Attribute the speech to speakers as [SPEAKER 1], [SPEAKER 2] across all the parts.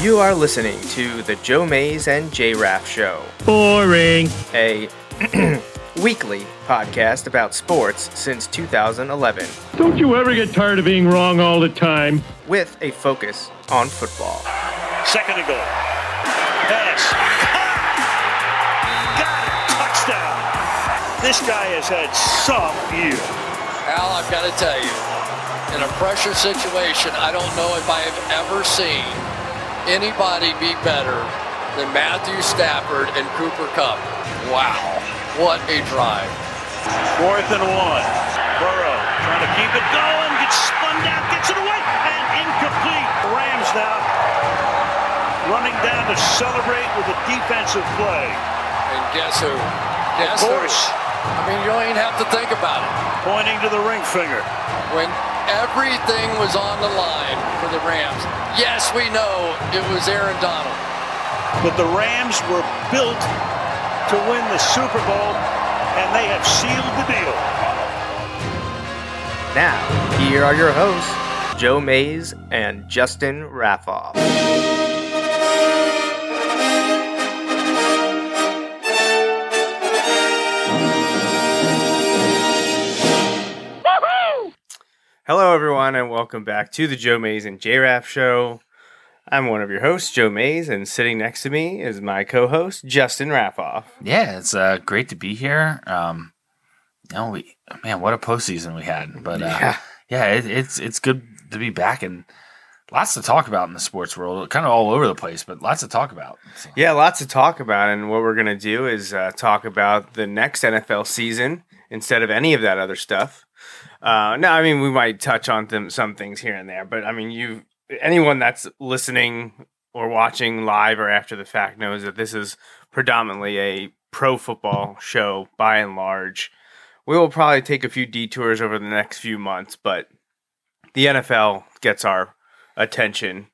[SPEAKER 1] You are listening to the Joe Mays and J Raff Show,
[SPEAKER 2] Boring.
[SPEAKER 1] a weekly podcast about sports since 2011,
[SPEAKER 2] Don't you ever get tired of being wrong all the time?
[SPEAKER 1] with a focus on football.
[SPEAKER 3] Second and goal. Pass. Ah! Got it. Touchdown. This guy has had some year.
[SPEAKER 4] Al, I've got to tell you, in a pressure situation, I don't know if I have ever seen anybody be better than Matthew Stafford and Cooper Kupp. Wow, what a drive.
[SPEAKER 3] Fourth and one. Burrow trying to keep it going. Gets spun down. Gets it away. And incomplete. Rams now running down to celebrate with a defensive play.
[SPEAKER 4] And guess who? Guess
[SPEAKER 3] Of course,
[SPEAKER 4] who? I mean, you don't even have to think about it.
[SPEAKER 3] pointing to the ring finger.
[SPEAKER 4] When everything was on the line for the Rams, yes, we know it was Aaron Donald.
[SPEAKER 3] But the Rams were built to win the Super Bowl, and they have sealed the deal.
[SPEAKER 1] Now, here are your hosts, Joe Mays and Justin Raffoff. Hello, everyone, and welcome back to the Joe Mays and J Raff Show. I'm one of your hosts, Joe Mays, and sitting next to me is my co-host, Justin Raffoff.
[SPEAKER 5] Yeah, it's uh, great to be here. Um, you know, we man, what a postseason we had. But uh,
[SPEAKER 1] Yeah.
[SPEAKER 5] yeah, it, it's it's good to be back and lots to talk about in the sports world. Kind of all over the place, but lots to talk about. So,
[SPEAKER 1] Yeah, lots to talk about, and what we're gonna do is uh, talk about the next NFL season instead of any of that other stuff. Uh, no, I mean we might touch on them, some things here and there, but I mean you, anyone that's listening or watching live or after the fact knows that this is predominantly a pro football show by and large. We will probably take a few detours over the next few months, but the NFL gets our attention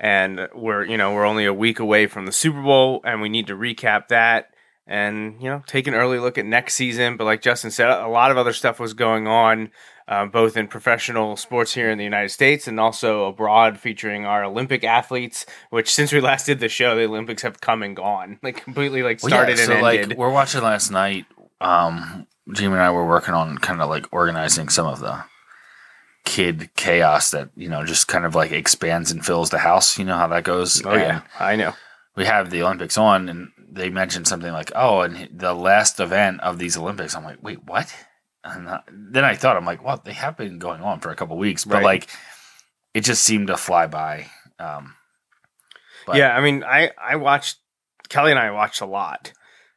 [SPEAKER 1] and we're you know we're only a week away from the Super Bowl, and we need to recap that and you know take an early look at next season. But like Justin said, a lot of other stuff was going on, uh, both in professional sports here in the United States and also abroad, featuring our Olympic athletes. Which since we last did the show, the Olympics have come and gone, like completely like
[SPEAKER 5] Well, yeah,
[SPEAKER 1] started
[SPEAKER 5] so
[SPEAKER 1] and
[SPEAKER 5] like
[SPEAKER 1] ended.
[SPEAKER 5] we're watching last night. Um, Jamie and I were working on kind of like organizing some of the kid chaos that you know just kind of like expands and fills the house. You know how that goes.
[SPEAKER 1] oh yeah, I know.
[SPEAKER 5] we have the Olympics on, and they mentioned something like, "Oh, and the last event of these Olympics." I'm like, "Wait, what?" And then I thought, I'm like, "Well, they have been going on for a couple weeks, but
[SPEAKER 1] Right.
[SPEAKER 5] like, it just seemed to fly by." Um, but-
[SPEAKER 1] yeah, I mean, I I watched Kelly and I watched a lot.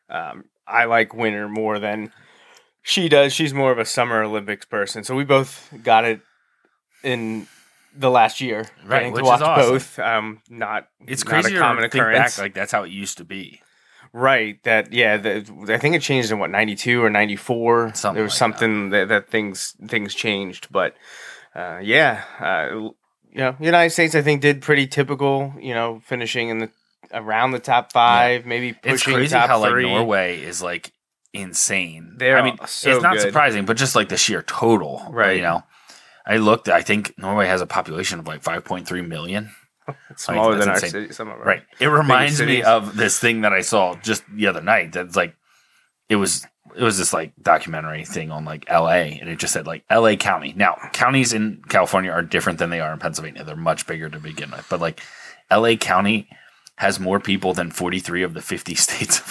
[SPEAKER 1] Um, I like winter more than she does. She's more of a summer Olympics person, so we both got it in the last year.
[SPEAKER 5] Right, which
[SPEAKER 1] to
[SPEAKER 5] is
[SPEAKER 1] watch
[SPEAKER 5] awesome.
[SPEAKER 1] both. Um, not
[SPEAKER 5] it's
[SPEAKER 1] not
[SPEAKER 5] crazy
[SPEAKER 1] a common
[SPEAKER 5] to
[SPEAKER 1] occurrence.
[SPEAKER 5] back, like that's how it used to be.
[SPEAKER 1] Right? That yeah. The, I think it changed in what ninety two or ninety four.
[SPEAKER 5] Something
[SPEAKER 1] There was
[SPEAKER 5] like
[SPEAKER 1] something that. That, things things changed, but uh, yeah. Uh, you know, United States I think did pretty typical. You know, finishing in the around the top five, maybe pushing
[SPEAKER 5] It's crazy
[SPEAKER 1] top
[SPEAKER 5] how like
[SPEAKER 1] three.
[SPEAKER 5] Norway is like insane.
[SPEAKER 1] They're
[SPEAKER 5] I mean,
[SPEAKER 1] so
[SPEAKER 5] it's not
[SPEAKER 1] good.
[SPEAKER 5] surprising, but just like the sheer total,
[SPEAKER 1] Right.
[SPEAKER 5] You know, I looked. I think Norway has a population of like 5.3 million.
[SPEAKER 1] smaller than our city. Some of our
[SPEAKER 5] Right. It reminds me of this thing that I saw just the other night. That's like, it was it was this like documentary thing on like L.A. and it just said like L.A. County. Now counties in California are different than they are in Pennsylvania. They're much bigger to begin with, but like L.A. County has more people than 43 of the 50 states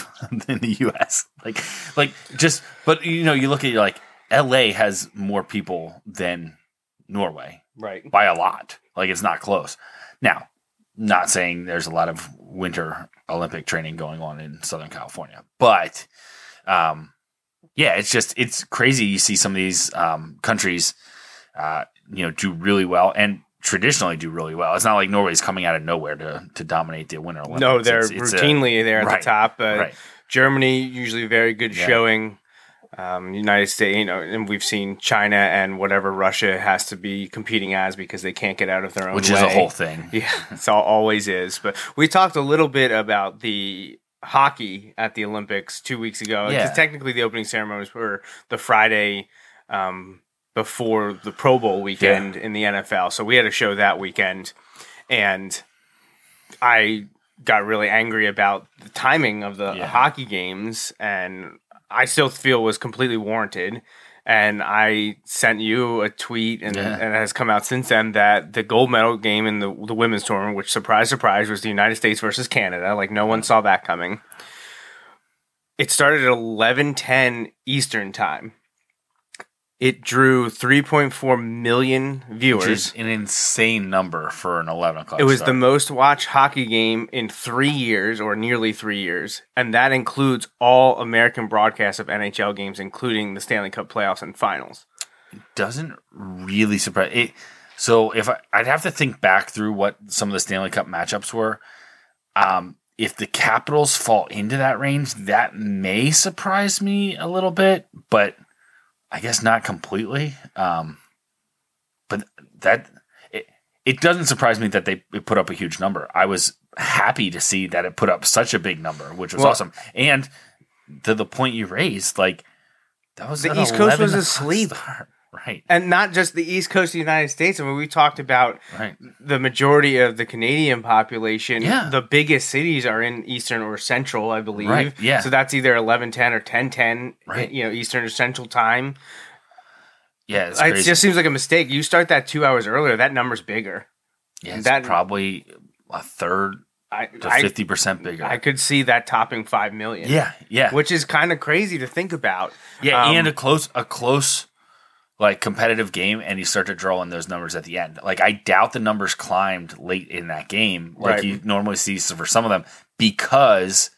[SPEAKER 5] in the U.S. Like, like just, but you know, you look at like L.A. has more people than Norway
[SPEAKER 1] Right.
[SPEAKER 5] by a lot. Like it's not close. Now, not saying there's a lot of winter Olympic training going on in Southern California, but um, yeah, it's just it's crazy. You see some of these um, countries, uh, you know, do really well and traditionally do really well. It's not like Norway's coming out of nowhere to to dominate the Winter Olympics.
[SPEAKER 1] No, they're
[SPEAKER 5] It's- it's a-
[SPEAKER 1] routinely there at
[SPEAKER 5] right,
[SPEAKER 1] the top. Uh,
[SPEAKER 5] right.
[SPEAKER 1] Germany usually very good
[SPEAKER 5] Yeah.
[SPEAKER 1] showing. Um, United States, you know, and we've seen China and whatever Russia has to be competing as because they can't get out of their own
[SPEAKER 5] which is a whole thing.
[SPEAKER 1] Yeah, it's all, always is. But we talked a little bit about the hockey at the Olympics two weeks ago.
[SPEAKER 5] Yeah.
[SPEAKER 1] technically, the opening ceremonies were the Friday um, before the Pro Bowl weekend in the NFL. So we had a show that weekend, and I got really angry about the timing of the
[SPEAKER 5] Yeah.
[SPEAKER 1] hockey games, and I still feel was completely warranted. And I sent you a tweet, and,
[SPEAKER 5] Yeah.
[SPEAKER 1] and it has come out since then that the gold medal game in the the women's tournament, which surprise surprise was the United States versus Canada, like no one saw that coming. It started at eleven ten Eastern time. It drew three point four million viewers.
[SPEAKER 5] Which is an insane number for an eleven o'clock.
[SPEAKER 1] It was
[SPEAKER 5] start.
[SPEAKER 1] the most watched hockey game in three years, or nearly three years, and that includes all American broadcasts of NHL games, including the Stanley Cup playoffs and finals.
[SPEAKER 5] It doesn't really surprise it. So if I, I'd have to think back through what some of the Stanley Cup matchups were, um, if the Capitals fall into that range, that may surprise me a little bit, but I guess not completely. Um, but that it, it doesn't surprise me that they it put up a huge number. I was happy to see that it put up such a big number, which was
[SPEAKER 1] Well-
[SPEAKER 5] awesome. And to the point you raised, like that was
[SPEAKER 1] The East Coast was asleep.
[SPEAKER 5] Right.
[SPEAKER 1] And not just the East Coast of the United States. I mean, we talked about
[SPEAKER 5] Right.
[SPEAKER 1] the majority of the Canadian population.
[SPEAKER 5] Yeah.
[SPEAKER 1] The biggest cities are in Eastern or Central, I believe.
[SPEAKER 5] Right, yeah.
[SPEAKER 1] So that's either eleven ten or ten ten.
[SPEAKER 5] Right.
[SPEAKER 1] You know, Eastern or Central time.
[SPEAKER 5] Yeah, it's
[SPEAKER 1] It just seems like a mistake. You start that two hours earlier, that number's bigger.
[SPEAKER 5] yeah, it's
[SPEAKER 1] that-
[SPEAKER 5] probably a third
[SPEAKER 1] I
[SPEAKER 5] to fifty percent bigger.
[SPEAKER 1] I could see that topping five million.
[SPEAKER 5] yeah, yeah,
[SPEAKER 1] which is kind of crazy to think about.
[SPEAKER 5] yeah,
[SPEAKER 1] Um,
[SPEAKER 5] and a close, a close, like competitive game, and you start to draw in those numbers at the end. Like I doubt the numbers climbed late in that game, like
[SPEAKER 1] Right.
[SPEAKER 5] you normally see for some of them, because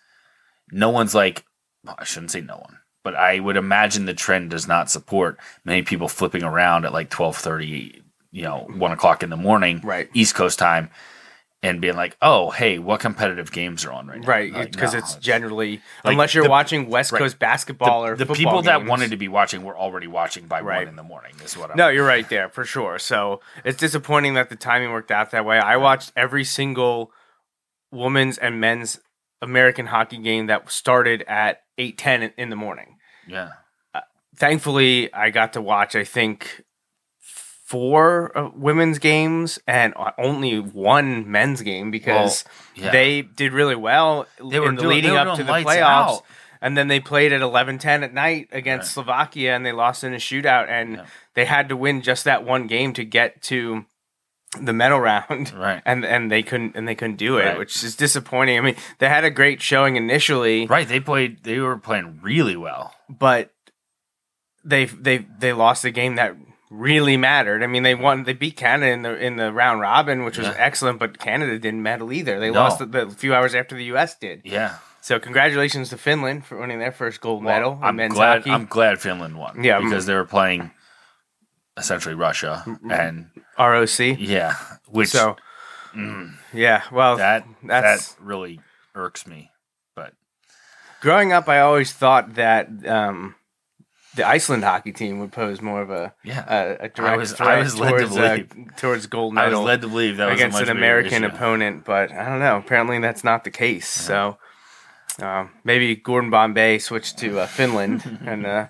[SPEAKER 5] no one's like, well, I shouldn't say no one, but I would imagine the trend does not support many people flipping around at like twelve thirty, you know, one o'clock in the morning,
[SPEAKER 1] Right.
[SPEAKER 5] East Coast time. And being like, oh, hey, what competitive games are on right now?
[SPEAKER 1] right?
[SPEAKER 5] Like,
[SPEAKER 1] Because
[SPEAKER 5] no,
[SPEAKER 1] it's generally
[SPEAKER 5] Like,
[SPEAKER 1] unless you're
[SPEAKER 5] the-
[SPEAKER 1] watching West
[SPEAKER 5] right.
[SPEAKER 1] Coast basketball or
[SPEAKER 5] the people that wanted to be watching were already watching by
[SPEAKER 1] Right.
[SPEAKER 5] one in the morning. Is what I'm.
[SPEAKER 1] No, you're right there for sure. So it's disappointing that the timing worked out that way. I watched every single women's and men's American hockey game that started at eight ten in the morning.
[SPEAKER 5] Yeah, uh,
[SPEAKER 1] Thankfully, I got to watch. I think four uh, women's games and uh, only one men's game because
[SPEAKER 5] Well, yeah.
[SPEAKER 1] they did really well
[SPEAKER 5] They were
[SPEAKER 1] in the
[SPEAKER 5] doing-
[SPEAKER 1] leading
[SPEAKER 5] were
[SPEAKER 1] up to the playoffs.
[SPEAKER 5] out.
[SPEAKER 1] And then they played at eleven ten at night against
[SPEAKER 5] Right.
[SPEAKER 1] Slovakia, and they lost in a shootout. And
[SPEAKER 5] Yeah.
[SPEAKER 1] they had to win just that one game to get to the medal round.
[SPEAKER 5] Right.
[SPEAKER 1] And and they couldn't and they couldn't do it,
[SPEAKER 5] Right.
[SPEAKER 1] which is disappointing. I mean, they had a great showing initially,
[SPEAKER 5] right. They played. They were playing really well.
[SPEAKER 1] but they they they lost the game that really mattered. I mean, they won. They beat Canada in the in the round robin, which was
[SPEAKER 5] Yeah.
[SPEAKER 1] excellent. But Canada didn't medal either. They
[SPEAKER 5] No.
[SPEAKER 1] lost the, the few hours after the U.S. did.
[SPEAKER 5] Yeah,
[SPEAKER 1] So congratulations to Finland for winning their first gold
[SPEAKER 5] Well,
[SPEAKER 1] medal in
[SPEAKER 5] I'm
[SPEAKER 1] men's
[SPEAKER 5] glad.
[SPEAKER 1] hockey.
[SPEAKER 5] I'm glad Finland won.
[SPEAKER 1] Yeah,
[SPEAKER 5] because they were playing essentially Russia, and
[SPEAKER 1] ROC.
[SPEAKER 5] yeah, which
[SPEAKER 1] So
[SPEAKER 5] mm,
[SPEAKER 1] yeah, well,
[SPEAKER 5] that
[SPEAKER 1] that's
[SPEAKER 5] that really irks me. But
[SPEAKER 1] growing up. I always thought that um, the Iceland hockey team would pose more of a
[SPEAKER 5] yeah,
[SPEAKER 1] a, a direct
[SPEAKER 5] was- I was led to
[SPEAKER 1] towards, uh,
[SPEAKER 5] believe-
[SPEAKER 1] towards gold medal.
[SPEAKER 5] I was led to believe that was
[SPEAKER 1] against an American opponent, but I don't know. Apparently, that's not the case. So um, maybe Gordon Bombay switched to uh, Finland and uh,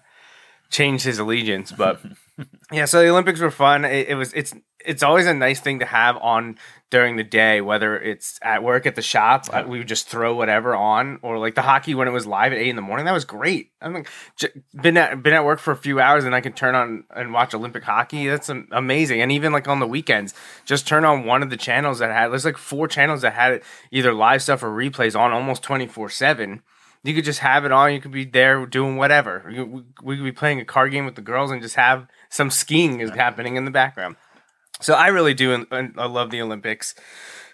[SPEAKER 1] changed his allegiance. But yeah, so the Olympics were fun. It, it was. It's. It's always a nice thing to have on during the day, whether it's at work at the shop, uh, we would just throw whatever on, or like the hockey when it was live at eight in the morning. That was great. I mean, j- been at been at work for a few hours and I can turn on and watch Olympic hockey. That's am- amazing. And even like on the weekends, just turn on one of the channels that had. There's like four channels that had either live stuff or replays on almost twenty four seven. You could just have it on. You could be there doing whatever. We, we could be playing a card game with the girls and just have some skiing is happening in the background. So I really do. and- I love the Olympics.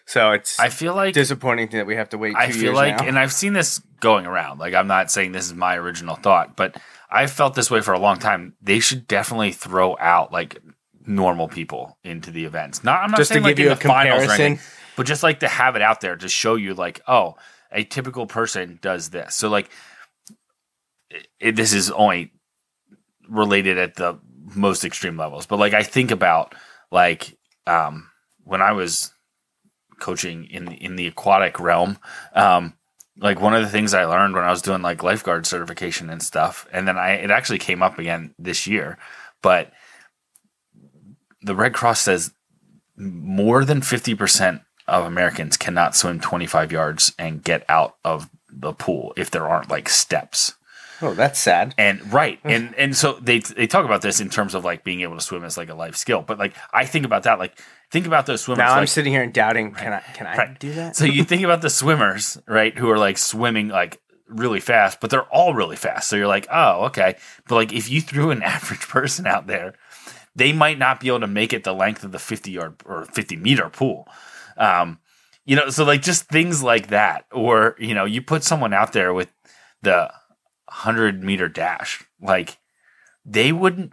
[SPEAKER 1] So it's
[SPEAKER 5] I feel like
[SPEAKER 1] disappointing that we have to wait.
[SPEAKER 5] I feel like,
[SPEAKER 1] now.
[SPEAKER 5] and I've seen this going around. Like, I'm not saying this is my original thought, but I felt this way for a long time. They should definitely throw out like normal people into the events. Not, I'm not
[SPEAKER 1] Just to
[SPEAKER 5] saying like
[SPEAKER 1] give you
[SPEAKER 5] in
[SPEAKER 1] a
[SPEAKER 5] the finals or
[SPEAKER 1] comparison?
[SPEAKER 5] anything, but just like to have it out there to show you, like, oh, a typical person does this. So, like, it, this is only related at the most extreme levels, but like I think about like um, when I was coaching in in the aquatic realm, um, like one of the things I learned when I was doing like lifeguard certification and stuff, and then I it actually came up again this year, but the Red Cross says more than fifty percent of Americans cannot swim twenty five yards and get out of the pool if there aren't like steps.
[SPEAKER 1] Oh, that's sad.
[SPEAKER 5] And right, and and so they they talk about this in terms of like being able to swim as like a life skill. But like I think about that, like think about those swimmers.
[SPEAKER 1] Now I'm
[SPEAKER 5] like,
[SPEAKER 1] sitting here and doubting. Can I? Can I
[SPEAKER 5] Right.
[SPEAKER 1] do that?
[SPEAKER 5] so you think about the swimmers, right, who are like swimming like really fast, but they're all really fast. So you're like, oh, okay. But like if you threw an average person out there, they might not be able to make it the length of the 50 yard or 50 meter pool. Um, you know, so like just things like that, or you know, you put someone out there with the 100 meter dash, like they wouldn't,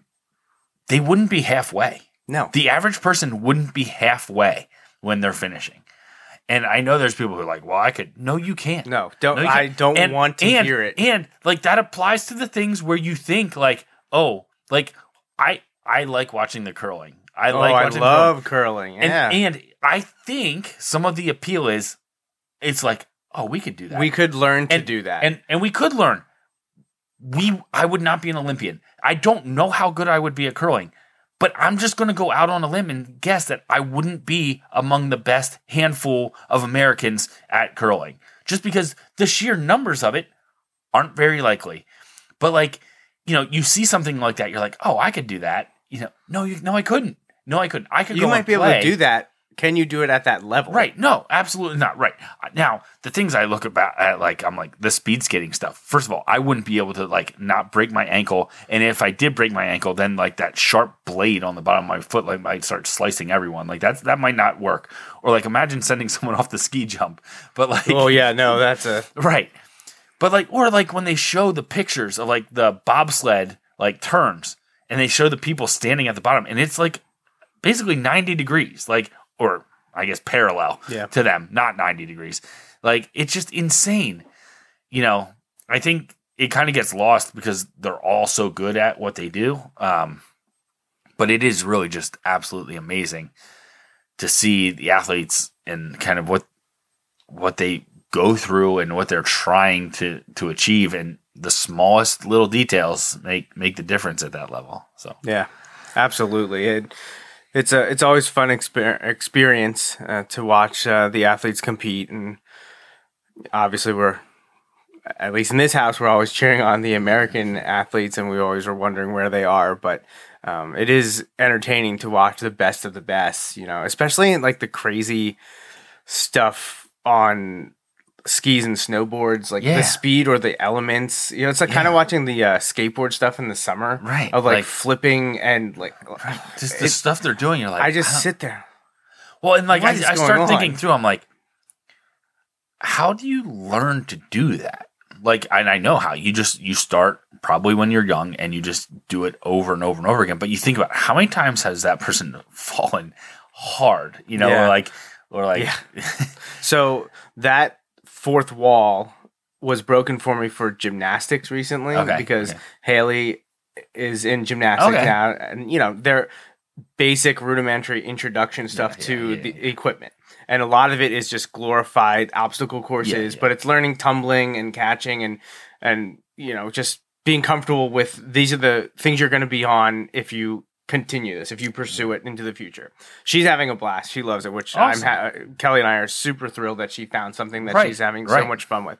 [SPEAKER 5] they wouldn't be halfway
[SPEAKER 1] no.
[SPEAKER 5] the average person wouldn't be halfway when they're finishing. And I know there's people who are like, "Well, I could." No, you can't.
[SPEAKER 1] No, don't.
[SPEAKER 5] No,
[SPEAKER 1] I
[SPEAKER 5] can't.
[SPEAKER 1] don't
[SPEAKER 5] And-
[SPEAKER 1] want to
[SPEAKER 5] and-
[SPEAKER 1] hear it.
[SPEAKER 5] And like that applies to the things where you think like, "Oh, like I I like watching the curling. I
[SPEAKER 1] oh,
[SPEAKER 5] like
[SPEAKER 1] I love curling.
[SPEAKER 5] curling.
[SPEAKER 1] Yeah,
[SPEAKER 5] And and I think some of the appeal is it's like, "Oh, we could do that."
[SPEAKER 1] we could learn to
[SPEAKER 5] and,
[SPEAKER 1] do that.
[SPEAKER 5] And and we could learn. We I would not be an Olympian. I don't know how good I would be at curling, but I'm just going to go out on a limb and guess that I wouldn't be among the best handful of Americans at curling. Just because the sheer numbers of it aren't very likely. But like, you know, you see something like that, you're like, "Oh, I could do that." You know, no, you no I couldn't. No, I couldn't. I could
[SPEAKER 1] you might be able to do that. Can you do it at that level?
[SPEAKER 5] Right. No, absolutely not. Right. Now, the things I look about at like I'm like the speed skating stuff. First of all, I wouldn't be able to like not break my ankle. And if I did break my ankle, then like that sharp blade on the bottom of my foot like might start slicing everyone. Like that's that might not work. Or like imagine sending someone off the ski jump. But like
[SPEAKER 1] Oh yeah, no, that's a
[SPEAKER 5] Right. But like, or like when they show the pictures of like the bobsled like turns and they show the people standing at the bottom and it's like basically 90 degrees, like, or I guess parallel
[SPEAKER 1] Yeah.
[SPEAKER 5] to them, not 90 degrees. Like, it's just insane. You know, I think it kind of gets lost because they're all so good at what they do. Um, but it is really just absolutely amazing to see the athletes and kind of what what they go through and what they're trying to to achieve and the smallest little details make make the difference at that level so
[SPEAKER 1] Yeah, absolutely. It, it's a it's always fun exper- experience uh, to watch uh, the athletes compete, and obviously we're at least in this house we're always cheering on the American athletes, and we always are wondering where they are. But um, it is entertaining to watch the best of the best, you know, especially like the crazy stuff on skis and snowboards like
[SPEAKER 5] Yeah.
[SPEAKER 1] the speed or the elements you know it's like kind of watching the uh, skateboard stuff in the summer
[SPEAKER 5] Right,
[SPEAKER 1] of like,
[SPEAKER 5] like-
[SPEAKER 1] flipping and like
[SPEAKER 5] just the stuff they're doing you're like
[SPEAKER 1] I just
[SPEAKER 5] don't-
[SPEAKER 1] sit there.
[SPEAKER 5] well and like I, I start
[SPEAKER 1] on?
[SPEAKER 5] thinking through i'm like how do you learn to do that like and i know how you just you start probably when you're young and you just do it over and over and over again but you think about how many times has that person fallen hard you know
[SPEAKER 1] Yeah.
[SPEAKER 5] or like or like
[SPEAKER 1] Yeah. So that fourth wall was broken for me for gymnastics recently
[SPEAKER 5] Okay,
[SPEAKER 1] because
[SPEAKER 5] okay.
[SPEAKER 1] Haley is in gymnastics
[SPEAKER 5] Okay.
[SPEAKER 1] now, and you know they're basic rudimentary introduction stuff
[SPEAKER 5] yeah,
[SPEAKER 1] to
[SPEAKER 5] yeah,
[SPEAKER 1] the equipment. And a lot of it is just glorified obstacle courses,
[SPEAKER 5] yeah.
[SPEAKER 1] but it's learning tumbling and catching and and you know just being comfortable with these are the things you're going to be on if you continue this if you pursue it into the future. She's having a blast. She loves it, which
[SPEAKER 5] Awesome.
[SPEAKER 1] I'm ha- Kelly and I are super thrilled that she found something that
[SPEAKER 5] Right,
[SPEAKER 1] she's having so much fun with.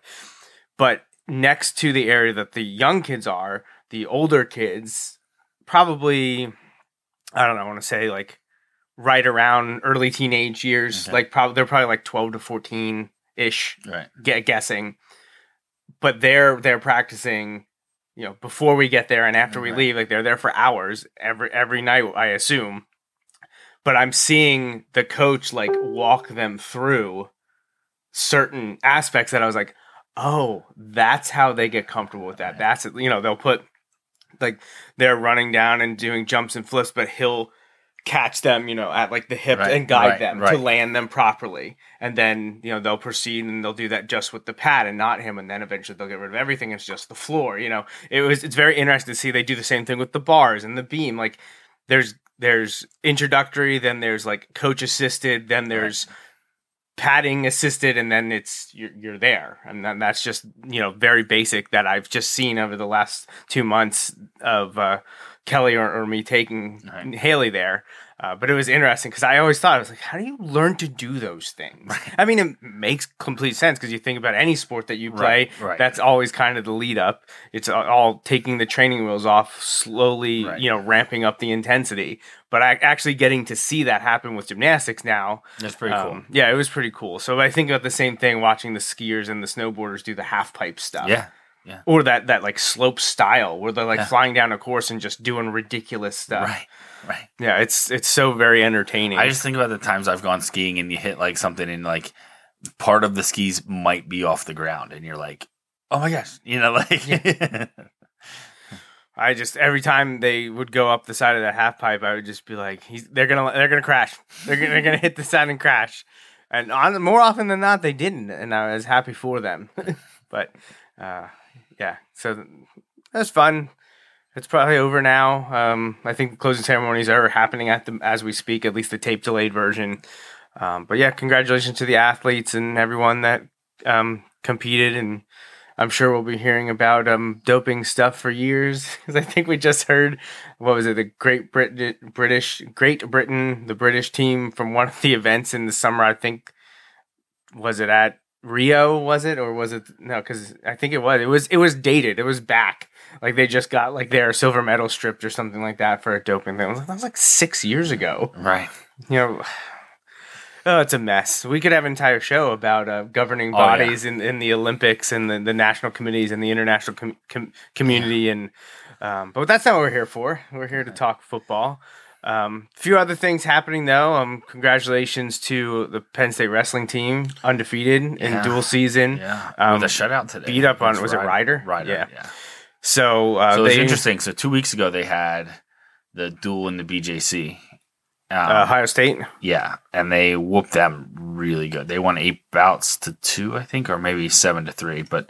[SPEAKER 1] But next to the area that the young kids are, the older kids probably I don't know, I want to say like right around early teenage years,
[SPEAKER 5] Okay.
[SPEAKER 1] like probably they're probably like 12 to 14 ish
[SPEAKER 5] right
[SPEAKER 1] guessing. But they're they're practicing, you know, before we get there and after we leave. Like they're there for hours every every night, I assume. But I'm seeing the coach like walk them through certain aspects that I was like, oh, that's how they get comfortable with that. That's it. You know, they'll put like they're running down and doing jumps and flips, but he'll catch them, you know, at like the hip
[SPEAKER 5] Right,
[SPEAKER 1] and guide
[SPEAKER 5] right,
[SPEAKER 1] them to land them properly. And then, you know, they'll proceed and they'll do that just with the pad and not him. And then eventually they'll get rid of everything. It's just the floor. You know, it was, it's very interesting to see they do the same thing with the bars and the beam. Like there's, there's introductory, then there's like coach assisted, then there's padding assisted and then it's you're, you're there and then that's just you know very basic that i've just seen over the last two months of uh, kelly or, or me taking
[SPEAKER 5] Right.
[SPEAKER 1] haley there uh, but it was interesting because i always thought i was like how do you learn to do those things i mean it makes complete sense because you think about any sport that you play
[SPEAKER 5] Right, right.
[SPEAKER 1] that's always kind of the lead up it's all- taking the training wheels off slowly
[SPEAKER 5] Right.
[SPEAKER 1] you know ramping up the intensity but I, actually getting to see that happen with gymnastics now
[SPEAKER 5] That's pretty cool.
[SPEAKER 1] um, yeah, it was pretty cool. So I think about the same thing watching the skiers and the snowboarders do the half pipe stuff.
[SPEAKER 5] Yeah.
[SPEAKER 1] Or that that like slope style where they're like
[SPEAKER 5] Yeah.
[SPEAKER 1] flying down a course and just doing ridiculous stuff.
[SPEAKER 5] Right. Right.
[SPEAKER 1] Yeah, it's it's so very entertaining.
[SPEAKER 5] I just think about the times I've gone skiing and you hit like something and like part of the skis might be off the ground and you're like, oh my gosh, you know, like
[SPEAKER 1] I just every time they would go up the side of that half pipe, I would just be like, He's, "They're gonna, they're gonna crash. They're gonna, they're gonna hit the side and crash." And on more often than not, they didn't, and I was happy for them. but uh, yeah, so that's fun. It's probably over now. Um, I think closing ceremonies are happening at the as we speak, at least the tape delayed version. Um, but yeah, congratulations to the athletes and everyone that um, competed, and I'm sure we'll be hearing about um, doping stuff for years because I think we just heard what was it the Great Brit- British Great Britain the British team from one of the events in the summer. I think was it at Rio was it? Or was it no because I think it was it was it was dated. It was back. Like they just got like their silver medal stripped or something like that for a doping thing. That was like six years ago.
[SPEAKER 5] Right.
[SPEAKER 1] you know oh it's a mess. We could have an entire show about uh, governing
[SPEAKER 5] Oh, yeah.
[SPEAKER 1] bodies in, in the olympics and the, the national committees and the international com- com- community and um, but that's not what we're here for. We're here to talk football um, a few other things happening though um, congratulations to the penn state wrestling team undefeated in
[SPEAKER 5] Yeah.
[SPEAKER 1] dual season
[SPEAKER 5] Yeah.
[SPEAKER 1] Um,
[SPEAKER 5] With a shutout today.
[SPEAKER 1] beat up on-
[SPEAKER 5] against
[SPEAKER 1] was it Rider?
[SPEAKER 5] Rider.
[SPEAKER 1] Yeah.
[SPEAKER 5] Yeah.
[SPEAKER 1] so, uh,
[SPEAKER 5] So it's interesting. So two weeks ago they had the duel in the BJC. Um,
[SPEAKER 1] uh, ohio state
[SPEAKER 5] yeah, and they whooped them really good. They won eight bouts to two, I think, or maybe seven to three, but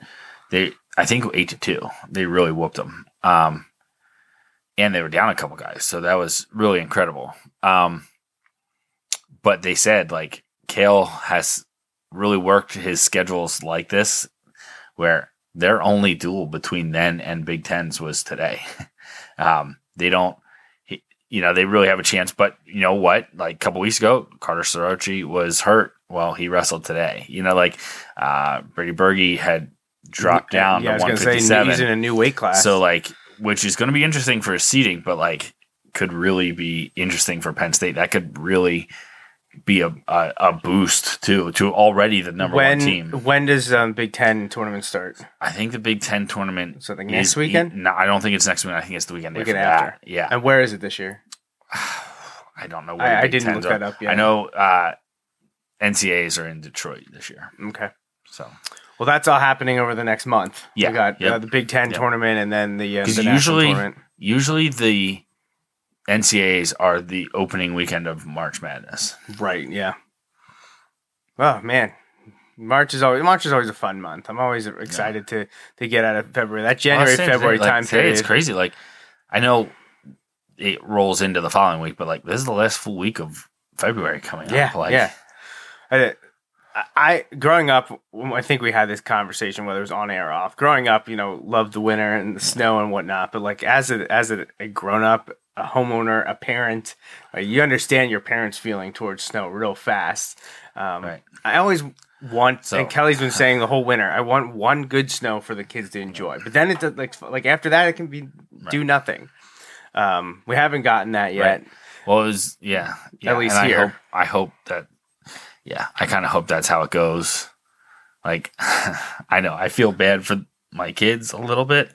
[SPEAKER 5] they, I think, eight to two. They really whooped them. Um, and they were down a couple guys, so that was really incredible. Um, but they said like Cael has really worked his schedules like this, where their only duel between then and Big Tens was today. um, they don't, he- you know, they really have a chance. But you know what? Like a couple weeks ago, Carter Starocci was hurt. Well, he wrestled today. You know, like uh, Brady Berge had dropped down
[SPEAKER 1] yeah,
[SPEAKER 5] to
[SPEAKER 1] gonna say
[SPEAKER 5] 157.
[SPEAKER 1] he's in a new weight class
[SPEAKER 5] So like, which is going to be interesting for seating, but like, could really be interesting for Penn State. That could really be a a, a boost too to already the number
[SPEAKER 1] when
[SPEAKER 5] one team.
[SPEAKER 1] when does um, big 10 tournament start
[SPEAKER 5] I think the Big Ten tournament.
[SPEAKER 1] So, like, next
[SPEAKER 5] is-
[SPEAKER 1] weekend?
[SPEAKER 5] No, I don't think it's next weekend. I think it's the weekend,
[SPEAKER 1] Weekend
[SPEAKER 5] after. That. Yeah,
[SPEAKER 1] and where is it this year
[SPEAKER 5] I don't know.
[SPEAKER 1] I-
[SPEAKER 5] Where the
[SPEAKER 1] I didn't
[SPEAKER 5] Tens
[SPEAKER 1] look that up yet.
[SPEAKER 5] I know uh, NCAAs are in Detroit this year.
[SPEAKER 1] okay
[SPEAKER 5] So
[SPEAKER 1] well that's all happening over the next month
[SPEAKER 5] Yeah,
[SPEAKER 1] we got
[SPEAKER 5] yep.
[SPEAKER 1] uh, the big 10
[SPEAKER 5] Yep.
[SPEAKER 1] tournament and then the, uh, the
[SPEAKER 5] usually,
[SPEAKER 1] tournament
[SPEAKER 5] usually the NCAAs are the opening weekend of March Madness.
[SPEAKER 1] right yeah oh man March is always March is always a fun month. I'm always excited to to get out of February. That January
[SPEAKER 5] Well.
[SPEAKER 1] February
[SPEAKER 5] Like,
[SPEAKER 1] time
[SPEAKER 5] today
[SPEAKER 1] period.
[SPEAKER 5] It's crazy. Like I know it rolls into the following week, but like this is the last full week of February coming
[SPEAKER 1] Yeah,
[SPEAKER 5] up. Like,
[SPEAKER 1] yeah. I, I growing up, I think we had this conversation whether it was on air or off. Growing up, you know, loved the winter and the snow and whatnot. But like as a as a, a grown up, a homeowner, a parent, uh, you understand your parents' feeling towards snow real fast. Um,
[SPEAKER 5] Right.
[SPEAKER 1] I always want,
[SPEAKER 5] So-
[SPEAKER 1] and Kelly's been saying the whole winter, I want one good snow for the kids to enjoy. But then it does, like like after that, it can be do nothing. Um, we haven't gotten that yet.
[SPEAKER 5] Right. Well, it was yeah, yeah.
[SPEAKER 1] least
[SPEAKER 5] and
[SPEAKER 1] here.
[SPEAKER 5] I hope, I hope that yeah, I kind of hope that's how it goes. Like I know I feel bad for my kids a little bit,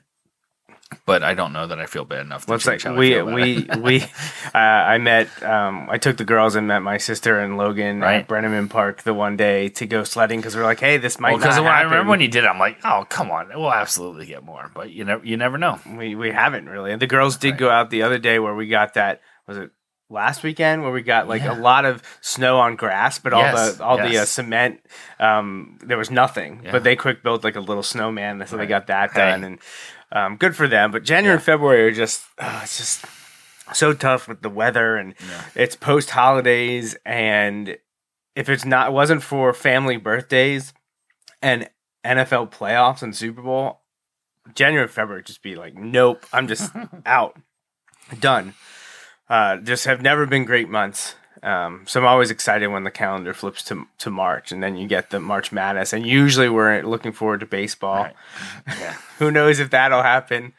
[SPEAKER 5] but I don't know that I feel bad enough. To
[SPEAKER 1] Well, it's like we we we uh, I met um, I took the girls and met my sister and Logan
[SPEAKER 5] Right.
[SPEAKER 1] at Brenneman Park the one day to go sledding because we're like, hey, this might
[SPEAKER 5] Well, because
[SPEAKER 1] not
[SPEAKER 5] I remember when you did, it, I'm like, oh come on, we'll absolutely get more, but you never you never know.
[SPEAKER 1] we we haven't really. And the girls did
[SPEAKER 5] Right.
[SPEAKER 1] go out the other day where we got that was it last weekend where we got like
[SPEAKER 5] Yeah.
[SPEAKER 1] a lot of snow on grass, but all the all the uh, cement, um, there was nothing.
[SPEAKER 5] Yeah.
[SPEAKER 1] But they quick built like a little snowman, so they got that
[SPEAKER 5] Hey.
[SPEAKER 1] done, and um, good for them. But January and February are just oh, it's just so tough with the weather, and it's post holidays, and if it's not it wasn't for family birthdays and NFL playoffs and Super Bowl, January and February would just be like, nope, I'm just out, done. Uh, just have never been great months. Um, so I'm always excited when the calendar flips to to March, and then you get the March Madness, and usually we're looking forward to baseball.
[SPEAKER 5] Right. Yeah.
[SPEAKER 1] Who knows if that'll happen?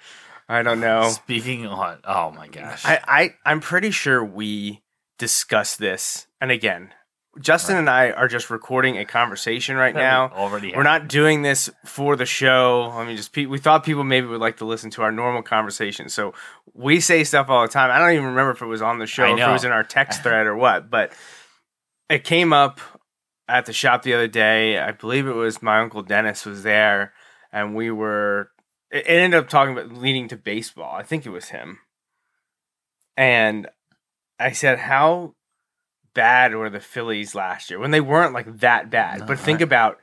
[SPEAKER 1] I don't know.
[SPEAKER 5] Speaking on, oh my gosh,
[SPEAKER 1] I, I I'm pretty sure we discussed this, and again, Justin and I are just recording a conversation right
[SPEAKER 5] That we
[SPEAKER 1] now.
[SPEAKER 5] already
[SPEAKER 1] we're not doing this for the show. I mean, just pe- we thought people maybe would like to listen to our normal conversation, so we say stuff all the time. I don't even remember if it was on the show, if it was in our text thread or what, but it came up at the shop the other day. I believe it was my uncle Dennis was there, and we were. It ended up talking about leading to baseball. I think it was him, and I said, "How bad were the Phillies last year when they weren't like that bad?"
[SPEAKER 5] No,
[SPEAKER 1] but think
[SPEAKER 5] right.
[SPEAKER 1] about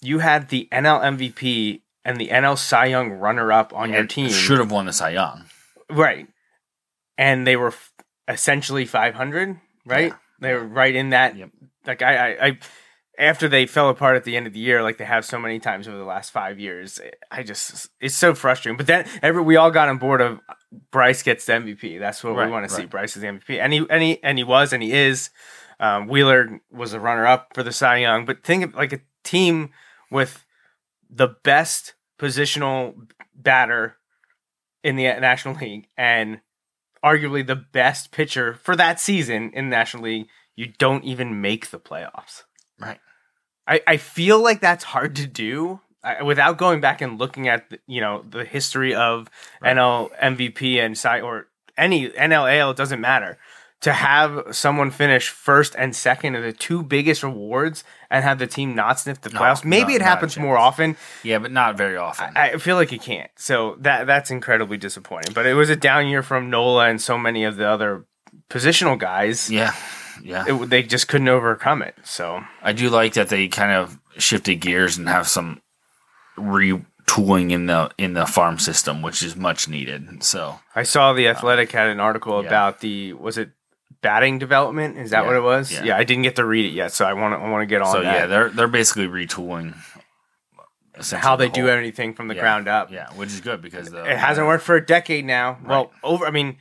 [SPEAKER 1] you had the NL MVP and the NL Cy Young runner-up on your team,
[SPEAKER 5] should have won the Cy Young.
[SPEAKER 1] right? And they were f- essentially 500, right?
[SPEAKER 5] Yeah.
[SPEAKER 1] They were right in that.
[SPEAKER 5] Yep.
[SPEAKER 1] Like I, I, I, after they fell apart at the end of the year, like they have so many times over the last five years, I just it's so frustrating. But then every we all got on board of Bryce gets the MVP. That's what
[SPEAKER 5] Right,
[SPEAKER 1] we want to see. Bryce is the MVP, and he and he and he was and he is. Um, Wheeler was a runner up for the Cy Young, but think of like a team with the best positional batter in the National League and arguably the best pitcher for that season in the National League. You don't even make the playoffs.
[SPEAKER 5] Right.
[SPEAKER 1] I, I feel like that's hard to do I, without going back and looking at the, you know the history of NL MVP and Cy or any NLAL. It doesn't matter to have someone finish first and second of the two biggest awards and have the team not sniff the playoffs. Maybe
[SPEAKER 5] no,
[SPEAKER 1] it
[SPEAKER 5] not a
[SPEAKER 1] happens more often.
[SPEAKER 5] Yeah, but not very often.
[SPEAKER 1] I feel like it can't. So that that's incredibly disappointing. But it was a down year from Nola and so many of the other positional guys.
[SPEAKER 5] yeah, yeah.
[SPEAKER 1] It, they just couldn't overcome it. So
[SPEAKER 5] I do like that they kind of shifted gears and have some retooling in the in the farm system, which is much needed. So
[SPEAKER 1] I saw the uh, Athletic had an article
[SPEAKER 5] yeah.
[SPEAKER 1] about the was it batting development? Is that
[SPEAKER 5] Yeah,
[SPEAKER 1] what it was?
[SPEAKER 5] yeah.
[SPEAKER 1] Yeah. I didn't get to read it yet, so I want to I want to get on
[SPEAKER 5] so
[SPEAKER 1] that.
[SPEAKER 5] yeah, they're they're basically retooling
[SPEAKER 1] how they
[SPEAKER 5] the
[SPEAKER 1] do anything from the
[SPEAKER 5] yeah,
[SPEAKER 1] ground up.
[SPEAKER 5] Yeah, which is good because the,
[SPEAKER 1] It hasn't worked for a decade now. Well, over. I mean,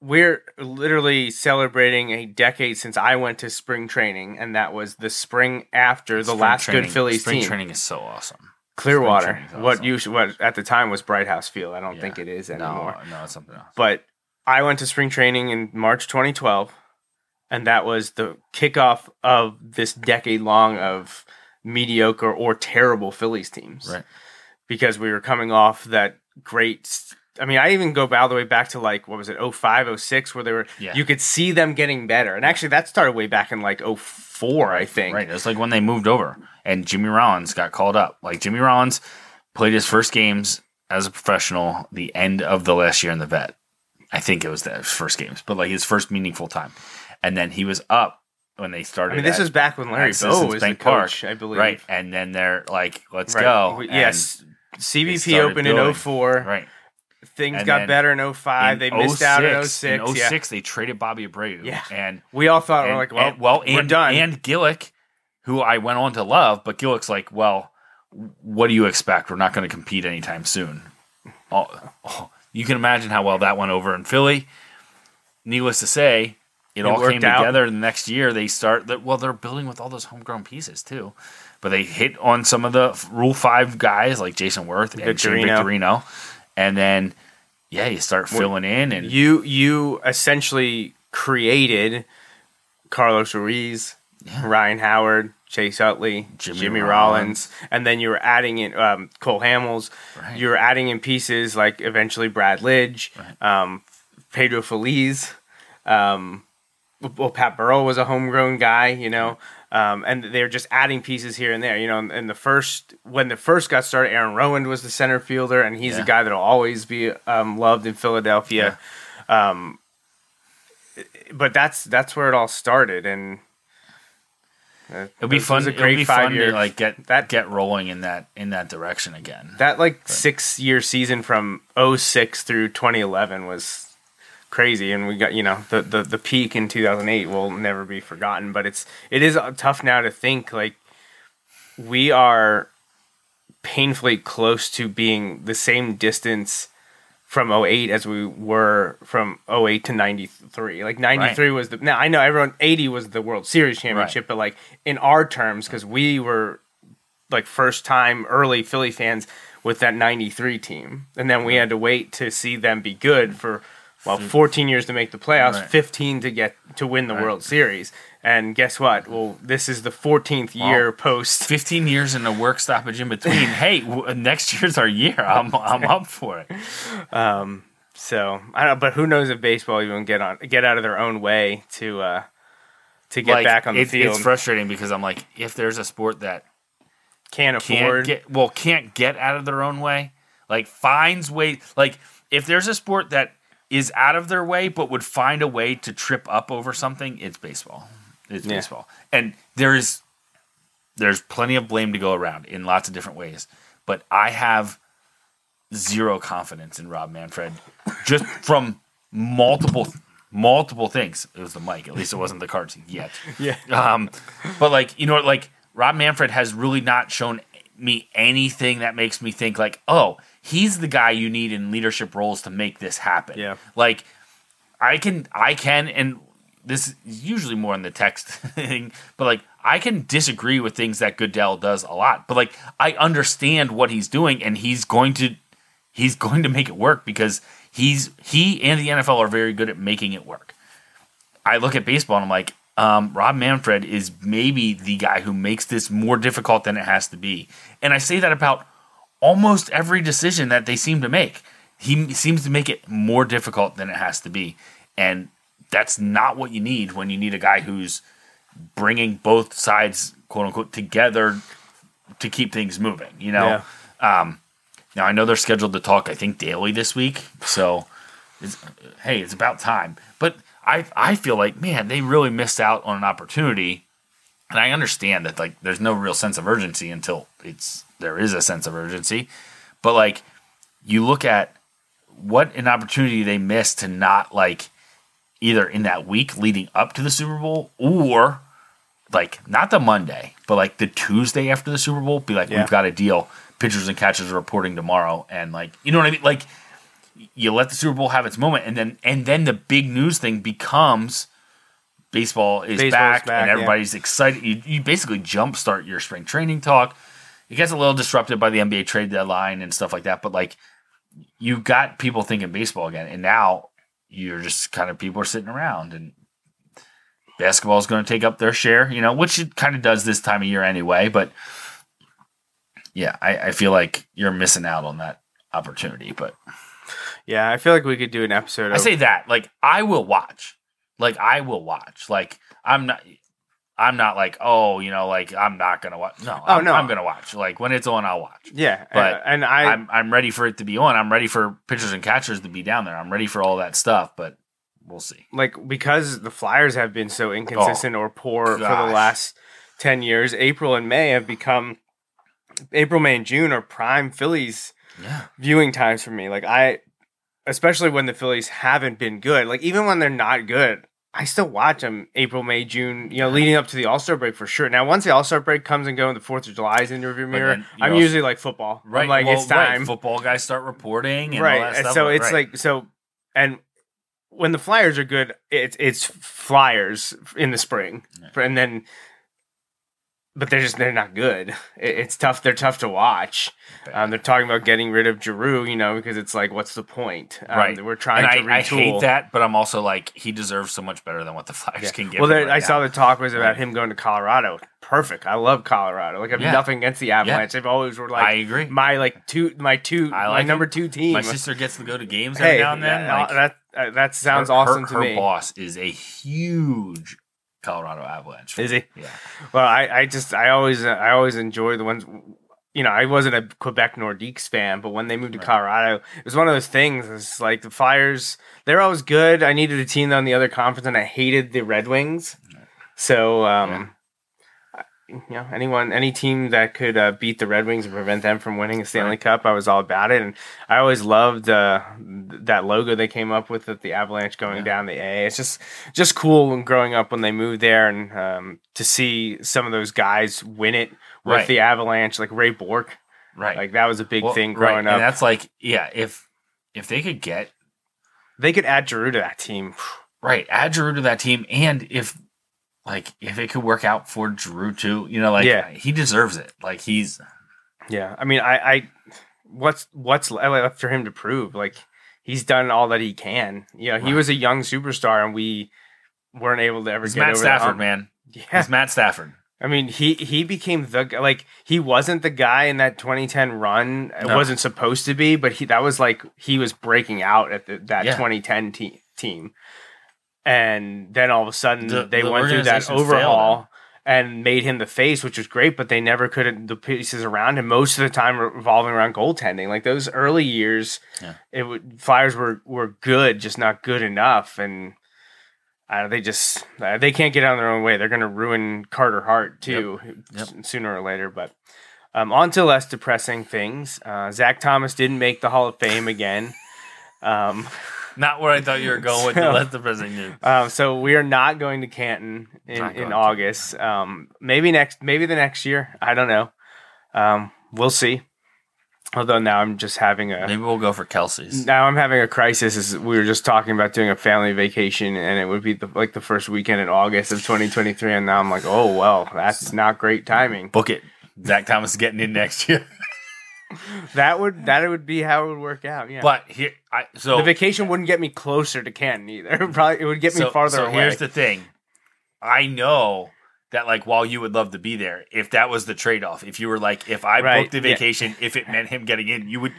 [SPEAKER 1] we're literally celebrating a decade since I went to spring training, and that was the spring after the
[SPEAKER 5] Spring
[SPEAKER 1] last
[SPEAKER 5] training-
[SPEAKER 1] good Phillies
[SPEAKER 5] spring
[SPEAKER 1] team.
[SPEAKER 5] training is so awesome.
[SPEAKER 1] Clearwater.
[SPEAKER 5] Spring training's
[SPEAKER 1] What you what at the time was Bright House Field. I don't
[SPEAKER 5] Yeah.
[SPEAKER 1] think it is
[SPEAKER 5] No,
[SPEAKER 1] anymore.
[SPEAKER 5] no, it's something else.
[SPEAKER 1] But I went to spring training in March 2012, and that was the kickoff of this decade long of mediocre or terrible Phillies teams.
[SPEAKER 5] Right.
[SPEAKER 1] Because we were coming off that great. I mean, I even go all the way back to like what was it, 05, 06, where they were.
[SPEAKER 5] Yeah.
[SPEAKER 1] You could see them getting better, and actually that started way back in like 04, I think.
[SPEAKER 5] Right. It's like when they moved over and Jimmy Rollins got called up. Like Jimmy Rollins played his first games as a professional the end of the last year in the vet. I think it was the first games, but like his first meaningful time. And then he was up when they started.
[SPEAKER 1] I mean, this was back when Larry
[SPEAKER 5] Citizens
[SPEAKER 1] was
[SPEAKER 5] Bank
[SPEAKER 1] the coach, I believe.
[SPEAKER 5] Right. And then they're like, let's
[SPEAKER 1] Right.
[SPEAKER 5] go.
[SPEAKER 1] We-
[SPEAKER 5] And-
[SPEAKER 1] yes. CBP opened in
[SPEAKER 5] building.
[SPEAKER 1] 04.
[SPEAKER 5] Right.
[SPEAKER 1] Things
[SPEAKER 5] And
[SPEAKER 1] got better in 05.
[SPEAKER 5] In
[SPEAKER 1] they missed out in
[SPEAKER 5] 06,
[SPEAKER 1] 06.
[SPEAKER 5] In
[SPEAKER 1] oh
[SPEAKER 5] yeah. they traded Bobby Abreu.
[SPEAKER 1] Yeah.
[SPEAKER 5] And
[SPEAKER 1] We all thought,
[SPEAKER 5] and,
[SPEAKER 1] we're like, well,
[SPEAKER 5] and- well,
[SPEAKER 1] we're done.
[SPEAKER 5] And Gillick, who I went on to love, but Gillick's like, well, what do you expect? We're not going to compete anytime soon. Oh, oh, you can imagine how well that went over in Philly. Needless to say, it,
[SPEAKER 1] It
[SPEAKER 5] all came
[SPEAKER 1] out.
[SPEAKER 5] together. The next year, they start. that Well, they're building with all those homegrown pieces too, but they hit on some of the Rule Five guys like Jayson Werth and Shane
[SPEAKER 1] Victorino.
[SPEAKER 5] Victorino, and then yeah, you start filling in and
[SPEAKER 1] you you essentially created Carlos Ruiz, Ryan Howard, Chase Utley,
[SPEAKER 5] Jimmy
[SPEAKER 1] Jimmy,
[SPEAKER 5] Rollins.
[SPEAKER 1] Rollins. and then you were adding in um, Cole Hamels.
[SPEAKER 5] Right.
[SPEAKER 1] You were adding in pieces like eventually Brad Lidge, um, Pedro Feliz. Um, well, Pat Burrell was a homegrown guy, you know, um, and they're just adding pieces here and there. You know, and the first when the first got started, Aaron Rowand was the center fielder, and he's
[SPEAKER 5] Yeah.
[SPEAKER 1] a guy that'll always be um, loved in Philadelphia. Um, but that's that's where it all started, and uh,
[SPEAKER 5] It'll be fun.
[SPEAKER 1] a
[SPEAKER 5] It'll be
[SPEAKER 1] five
[SPEAKER 5] fun
[SPEAKER 1] year
[SPEAKER 5] to like get that- get rolling in that in that direction again.
[SPEAKER 1] that like six year season from 06 through 2011 was crazy and we got you know the, the the peak in 2008 will never be forgotten but it's it is uh, tough now to think like we are painfully close to being the same distance from 08 as we were from 08 to 93 like 93 was the now i know everyone 80 was the world series championship but like in our terms because we were like first time early Philly fans with that 93 team. And then we had to wait to see them be good for well 14 years to make the playoffs,
[SPEAKER 5] Right.
[SPEAKER 1] 15 to get to win the World Series. And guess what? Well, this is the 14th year post.
[SPEAKER 5] Fifteen years and a work stoppage in between. hey, w- next year's our year. I'm I'm up for it.
[SPEAKER 1] So, I don't but who knows if baseball even get on get out of their own way to uh to get
[SPEAKER 5] Like,
[SPEAKER 1] back on the
[SPEAKER 5] it's,
[SPEAKER 1] field.
[SPEAKER 5] It's frustrating because I'm like, if there's a sport that
[SPEAKER 1] Can't
[SPEAKER 5] can't
[SPEAKER 1] afford
[SPEAKER 5] get well can't get out of their own way like finds way like if there's a sport that is out of their way but would find a way to trip up over something it's baseball it's
[SPEAKER 1] Yeah.
[SPEAKER 5] baseball and there's there's plenty of blame to go around in lots of different ways but i have zero confidence in rob manfred just from multiple multiple things it was the mic at least it wasn't the cards yet
[SPEAKER 1] Yeah.
[SPEAKER 5] um, but like you know, like Rob Manfred has really not shown me anything that makes me think like, oh, he's the guy you need in leadership roles to make this happen.
[SPEAKER 1] Yeah.
[SPEAKER 5] Like I can, I can, and this is usually more in the text thing, but like I can disagree with things that Goodell does a lot, but like I understand what he's doing, and he's going to, he's going to make it work because he's he and the NFL are very good at making it work. I look at baseball and I'm like, um, Rob Manfred is maybe the guy who makes this more difficult than it has to be. And I say that about almost every decision that they seem to make. He seems to make it more difficult than it has to be. And that's not what you need when you need a guy who's bringing both sides, quote unquote, together to keep things moving, you know? Um, now, I know they're scheduled to talk, I think, daily this week. So, it's, hey, it's about time. But I I feel like man, they really missed out on an opportunity. And I understand that like there's no real sense of urgency until it's there is a sense of urgency. But like you look at what an opportunity they missed to not like either in that week leading up to the Super Bowl or like not the Monday, but like the Tuesday after the Super Bowl, be like,
[SPEAKER 1] Yeah.
[SPEAKER 5] we've got a deal. Pitchers and catchers are reporting tomorrow, and like you know what I mean. Like you let the Super Bowl have its moment, and then and then the big news thing becomes baseball is back,
[SPEAKER 1] back,
[SPEAKER 5] and
[SPEAKER 1] yeah.
[SPEAKER 5] everybody's excited. You, you basically jumpstart your spring training talk. It gets a little disrupted by the NBA trade deadline and stuff like that, but like you got people thinking baseball again, and now you're just kind of people are sitting around and basketball is going to take up their share, you know, which it kind of does this time of year anyway. But yeah, I, I feel like you're missing out on that opportunity. But
[SPEAKER 1] Yeah, I feel like we could do an episode.
[SPEAKER 5] I
[SPEAKER 1] of,
[SPEAKER 5] say that like I will watch, like I will watch. Like I'm not. I'm not like, oh, you know, like I'm not gonna watch. No,
[SPEAKER 1] Oh,
[SPEAKER 5] I'm,
[SPEAKER 1] no.
[SPEAKER 5] I'm gonna watch. Like when it's on, I'll watch.
[SPEAKER 1] yeah,
[SPEAKER 5] but
[SPEAKER 1] and I
[SPEAKER 5] I'm I'm ready for it to be on. I'm ready for pitchers and catchers to be down there. I'm ready for all that stuff. But we'll see.
[SPEAKER 1] like because the Flyers have been so inconsistent oh, or poor for the
[SPEAKER 5] Oh,
[SPEAKER 1] last 10 years, April and May have become April, May, and June are prime Phillies
[SPEAKER 5] Yeah.
[SPEAKER 1] viewing times for me. Like I especially when the Phillies haven't been good. Like even when they're not good, I still watch them April, May, June, you know, leading up to the All Star break for sure. Now, once the All Star break comes and goes, the Fourth of July is in the rearview mirror.
[SPEAKER 5] then you
[SPEAKER 1] I'm
[SPEAKER 5] also-
[SPEAKER 1] usually like football.
[SPEAKER 5] Right.
[SPEAKER 1] I'm like
[SPEAKER 5] well,
[SPEAKER 1] it's time.
[SPEAKER 5] Right. Football guys start reporting and
[SPEAKER 1] right
[SPEAKER 5] all that
[SPEAKER 1] and
[SPEAKER 5] stuff.
[SPEAKER 1] so it's
[SPEAKER 5] Right.
[SPEAKER 1] like so and when the flyers are good it's it's flyers in the spring and then but they're just they're not good It- it's tough they're tough to watch um, they're talking about getting rid of Giroux, you know because it's like what's the point um,
[SPEAKER 5] right.
[SPEAKER 1] we're trying
[SPEAKER 5] and
[SPEAKER 1] to
[SPEAKER 5] I, I hate that, but I'm also like he deserves so much better than what the Flyers
[SPEAKER 1] Yeah.
[SPEAKER 5] can give.
[SPEAKER 1] well, there,
[SPEAKER 5] right
[SPEAKER 1] I saw the talk was about
[SPEAKER 5] Right.
[SPEAKER 1] him going to Colorado. Perfect. I love Colorado. Like I have
[SPEAKER 5] Yeah.
[SPEAKER 1] nothing against the Avalanche. They've always were like
[SPEAKER 5] I agree.
[SPEAKER 1] my like two my two
[SPEAKER 5] I
[SPEAKER 1] my
[SPEAKER 5] like
[SPEAKER 1] number
[SPEAKER 5] it.
[SPEAKER 1] two team.
[SPEAKER 5] My sister gets to go to games every
[SPEAKER 1] hey,
[SPEAKER 5] now and then.
[SPEAKER 1] that,
[SPEAKER 5] like,
[SPEAKER 1] that uh, that sounds
[SPEAKER 5] her-
[SPEAKER 1] awesome
[SPEAKER 5] her,
[SPEAKER 1] to
[SPEAKER 5] her
[SPEAKER 1] me.
[SPEAKER 5] boss is a huge Colorado Avalanche.
[SPEAKER 1] Is he?
[SPEAKER 5] Yeah.
[SPEAKER 1] Well, I, I just I always uh, I always enjoy the ones. you know, I wasn't a Quebec Nordiques fan, but when they moved to Colorado, it was one of those things. It's like the Flyers, they're always good. I needed a team on the other conference, and I hated the Red Wings. So, um, I- you know, anyone, any team that could uh, beat the Red Wings and prevent them from winning a Stanley Cup, I was all about it. And I always loved uh, th- that logo they came up with with the Avalanche going down the A. It's just just cool when growing up when they moved there and um, to see some of those guys win it with
[SPEAKER 5] Right.
[SPEAKER 1] the Avalanche, like Ray Bourque.
[SPEAKER 5] Right.
[SPEAKER 1] Like that was a big
[SPEAKER 5] Well,
[SPEAKER 1] thing
[SPEAKER 5] right,
[SPEAKER 1] growing
[SPEAKER 5] And
[SPEAKER 1] up.
[SPEAKER 5] that's like, yeah, if if they could get
[SPEAKER 1] They could add Giroux to that team.
[SPEAKER 5] right, add Giroux to that team, and if like if it could work out for Drew too, you know, like
[SPEAKER 1] Yeah.
[SPEAKER 5] he deserves it. Like he's
[SPEAKER 1] Yeah, I mean, I, I what's what's left for him to prove? Like he's done all that he can. You know, he
[SPEAKER 5] Right.
[SPEAKER 1] was a young superstar, and we weren't able to ever
[SPEAKER 5] he's
[SPEAKER 1] get
[SPEAKER 5] Matt
[SPEAKER 1] over
[SPEAKER 5] Stafford,
[SPEAKER 1] hump.
[SPEAKER 5] man.
[SPEAKER 1] Yeah,
[SPEAKER 5] He's Matt Stafford.
[SPEAKER 1] I mean, he he became the like he wasn't the guy in that 2010 run. It
[SPEAKER 5] No.
[SPEAKER 1] wasn't supposed to be, but he that was like he was breaking out at the, that
[SPEAKER 5] Yeah.
[SPEAKER 1] 2010 te- team. And then all of a sudden
[SPEAKER 5] The-
[SPEAKER 1] they
[SPEAKER 5] the
[SPEAKER 1] went through that overhaul and made him the face, which was great, but they never could the pieces around him most of the time revolving around goaltending. Like those early years,
[SPEAKER 5] Yeah.
[SPEAKER 1] it would Flyers were were good, just not good enough and uh, they just uh, they can't get out of their own way. They're going to ruin Carter Hart too
[SPEAKER 5] Yep.
[SPEAKER 1] s- sooner or later. But um, on to less depressing things. Uh, Zach Thomas didn't make the Hall of Fame again. Um,
[SPEAKER 5] Not where I thought you were going with the
[SPEAKER 1] So-
[SPEAKER 5] let the president news.
[SPEAKER 1] um, so we are not going to Canton in, in August. Um, maybe next, maybe the next year. I don't know. Um, we'll see. Although now I'm just having a
[SPEAKER 5] Maybe we'll go for Kelce's.
[SPEAKER 1] now I'm having a crisis. As we were just talking about doing a family vacation, and it would be the, like the first weekend in August of 2023, and now I'm like, oh well, that's not great timing.
[SPEAKER 5] Book it. Zach Thomas is getting in next year.
[SPEAKER 1] That would that would be how it would work out. Yeah,
[SPEAKER 5] But here, I so
[SPEAKER 1] the vacation wouldn't get me closer to Canton either. It would Probably it would get me
[SPEAKER 5] so,
[SPEAKER 1] farther
[SPEAKER 5] so
[SPEAKER 1] away.
[SPEAKER 5] here's the thing. I know that like while you would love to be there, if that was the trade off, if you were like, if I
[SPEAKER 1] Right,
[SPEAKER 5] booked the
[SPEAKER 1] yeah.
[SPEAKER 5] vacation, if it meant him getting in, you would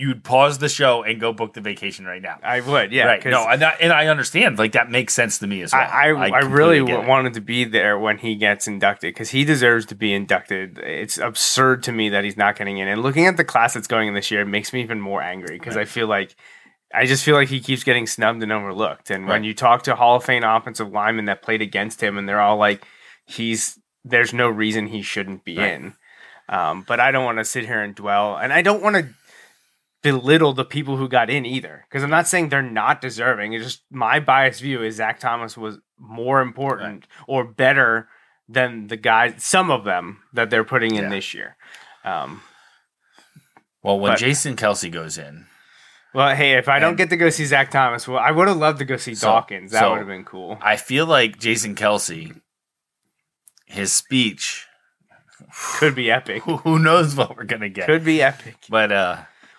[SPEAKER 5] you'd pause the show and go book the vacation right now.
[SPEAKER 1] I would, yeah.
[SPEAKER 5] right. No, and, that, and I understand. Like that makes sense to me as well.
[SPEAKER 1] I, I, I,
[SPEAKER 5] completely
[SPEAKER 1] really w- wanted to be there when he gets inducted because he deserves to be inducted. It's absurd to me that he's not getting in. And looking at the class that's going in this year, it makes me even more angry because I feel like I just feel like he keeps getting snubbed and overlooked. And when you talk to Hall of Fame offensive linemen that played against him, and they're all like, "He's there's no reason he shouldn't be
[SPEAKER 5] Right.
[SPEAKER 1] in." Um, but I don't want to sit here and dwell, and I don't want to belittle the people who got in either because I'm not saying they're not deserving. It's just my biased view is Zach Thomas was more important or better than the guys, some of them that they're putting in
[SPEAKER 5] Yeah.
[SPEAKER 1] this year. Um,
[SPEAKER 5] Well, when
[SPEAKER 1] but-
[SPEAKER 5] Jason Kelce goes in,
[SPEAKER 1] well, hey, if I don't get to go see Zach Thomas, well, I would have loved to go see
[SPEAKER 5] So-
[SPEAKER 1] Dawkins. That
[SPEAKER 5] so-
[SPEAKER 1] would have been cool.
[SPEAKER 5] I feel like Jason Kelce, his speech,
[SPEAKER 1] Could be epic.
[SPEAKER 5] who, who knows what we're gonna get.
[SPEAKER 1] Could be epic.
[SPEAKER 5] But uh,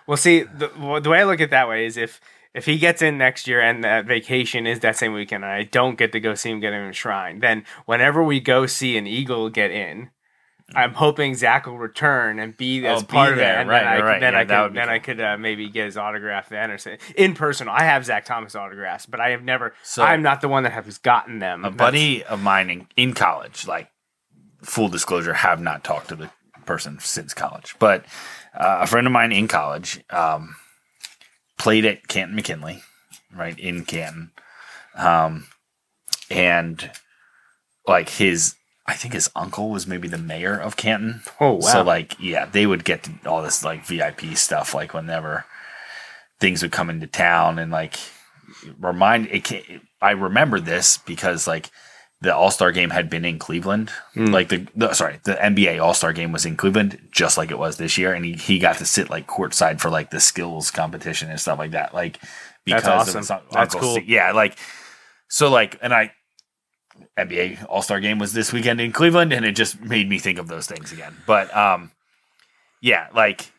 [SPEAKER 1] Well, see, the, the way I look at it that way is if if he gets in next year and that vacation is that same weekend, and I don't get to go see him get enshrined, then whenever we go see an Eagle get in, I'm hoping Zach will return and be as
[SPEAKER 5] Oh, be
[SPEAKER 1] part of
[SPEAKER 5] there.
[SPEAKER 1] it, and
[SPEAKER 5] Right,
[SPEAKER 1] then I,
[SPEAKER 5] right,
[SPEAKER 1] then
[SPEAKER 5] Yeah,
[SPEAKER 1] I
[SPEAKER 5] that
[SPEAKER 1] could
[SPEAKER 5] be
[SPEAKER 1] then I could uh, maybe get his autograph then or say in person. I have Zach Thomas autographs, but I have never.
[SPEAKER 5] So-
[SPEAKER 1] I'm not the one that has gotten them.
[SPEAKER 5] a
[SPEAKER 1] That's-
[SPEAKER 5] buddy of mine in, in college, like full disclosure, have not talked to the person since college, but uh, a friend of mine in college um, played at Canton McKinley, right in Canton, um, and like his. I think his uncle was maybe the mayor of Canton.
[SPEAKER 1] Oh, wow.
[SPEAKER 5] So like, yeah, they would get all this like VIP stuff, like whenever things would come into town, and like remind it. I remember this because like the All Star game had been in Cleveland. Like the, the sorry, the NBA All Star game was in Cleveland, just like it was this year, and he, he got to sit like courtside for like the skills competition and stuff like that. Like because
[SPEAKER 1] That's
[SPEAKER 5] of
[SPEAKER 1] awesome.
[SPEAKER 5] un-
[SPEAKER 1] That's cool.
[SPEAKER 5] Steve. Yeah, like so like, and I NBA All Star game was this weekend in Cleveland, and it just made me think of those things again. But um, yeah, like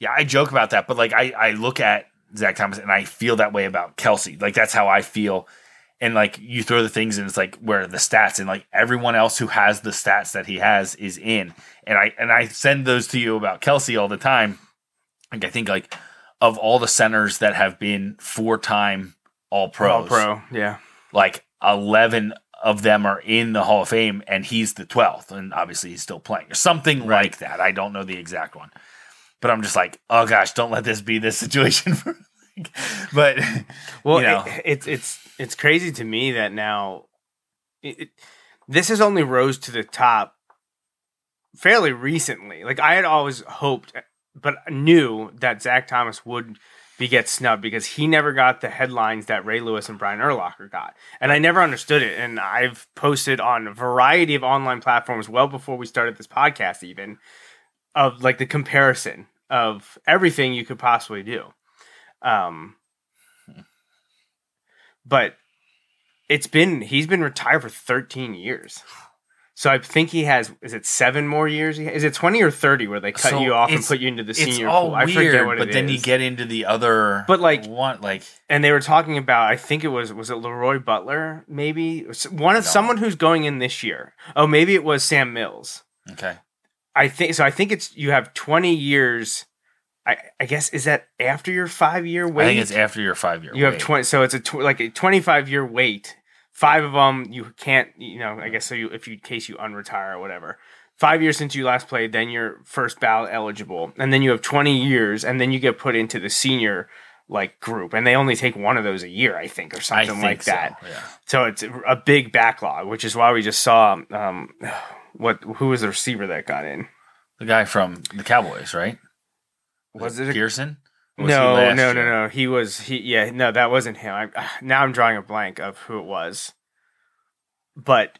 [SPEAKER 5] yeah, I joke about that, but like I I look at Zach Thomas and I feel that way about Kelce. Like that's how I feel. And like you throw the things and it's like where the stats and like everyone else who has the stats that he has is in. And I and I send those to you about Kelce all the time. Like I think like of all the centers that have been four time all pros,
[SPEAKER 1] All pro, yeah.
[SPEAKER 5] like 11 of them are in the Hall of Fame, and he's the twelfth, and obviously he's still playing, or something like that. I don't know the exact one, but I'm just like, oh gosh, don't let this be this situation. For, but
[SPEAKER 1] Well,
[SPEAKER 5] you know,
[SPEAKER 1] it, it's it's it's crazy to me that now it, it, this has only rose to the top fairly recently. Like I had always hoped, eh, but knew that Zach Thomas would be get snubbed because he never got the headlines that Ray Lewis and Brian Urlacher got, and I never understood it. And I've posted on a variety of online platforms well before we started this podcast, even of like the comparison of everything you could possibly do. Um, but it's been he's been retired for 13 years. So I think he has is it seven more years? Is it 20 or 30 where they cut
[SPEAKER 5] So
[SPEAKER 1] you off and put you into the senior
[SPEAKER 5] all
[SPEAKER 1] pool? I
[SPEAKER 5] weird,
[SPEAKER 1] forget what it is.
[SPEAKER 5] but
[SPEAKER 1] it
[SPEAKER 5] then you get into the other,
[SPEAKER 1] But, like-
[SPEAKER 5] one like
[SPEAKER 1] and they were talking about I think it was was it Leroy Butler maybe one of someone who's going in this year. Oh, maybe it was Sam Mills.
[SPEAKER 5] okay,
[SPEAKER 1] I think so. I think it's you have 20 years. I, I guess is that after your five year wait?
[SPEAKER 5] I think it's after your five year.
[SPEAKER 1] You have twenty, so it's a tw- like a twenty-five year wait. Five of them you can't, you know. I guess so. You if you in case you unretire or whatever. Five years since you last played, then you're first ballot eligible, and then you have twenty years, and then you get put into the senior like group, and they only take one of those a year, I think, or something
[SPEAKER 5] think
[SPEAKER 1] like
[SPEAKER 5] so,
[SPEAKER 1] that.
[SPEAKER 5] Yeah.
[SPEAKER 1] So it's a big backlog, which is why we just saw um, what who was the receiver that got in?
[SPEAKER 5] The guy from the Cowboys, right?
[SPEAKER 1] Was it a
[SPEAKER 5] Pearson? Was
[SPEAKER 1] no, no, no, no. He was he. Yeah, no, that wasn't him. I, now I'm drawing a blank of who it was. But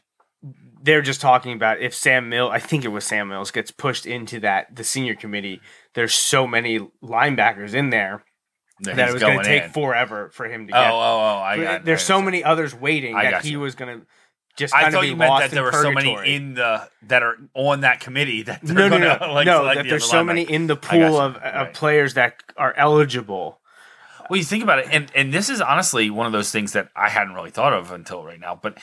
[SPEAKER 1] they're just talking about if Sam Mill, I think it was Sam Mills, gets pushed into that the senior committee. There's so many linebackers in there
[SPEAKER 5] That
[SPEAKER 1] that it was going to take
[SPEAKER 5] in.
[SPEAKER 1] forever for him to
[SPEAKER 5] Oh,
[SPEAKER 1] get.
[SPEAKER 5] oh, oh! I got.
[SPEAKER 1] there's
[SPEAKER 5] I
[SPEAKER 1] so many others waiting
[SPEAKER 5] I
[SPEAKER 1] that he
[SPEAKER 5] you.
[SPEAKER 1] was going to just
[SPEAKER 5] I thought you meant that there were so many in the that are on that committee that they're
[SPEAKER 1] no, no, no,
[SPEAKER 5] like,
[SPEAKER 1] no. That
[SPEAKER 5] the
[SPEAKER 1] there's so many in the pool of, of players that are eligible.
[SPEAKER 5] Well, you think about it, and and this is honestly one of those things that I hadn't really thought of until right now. But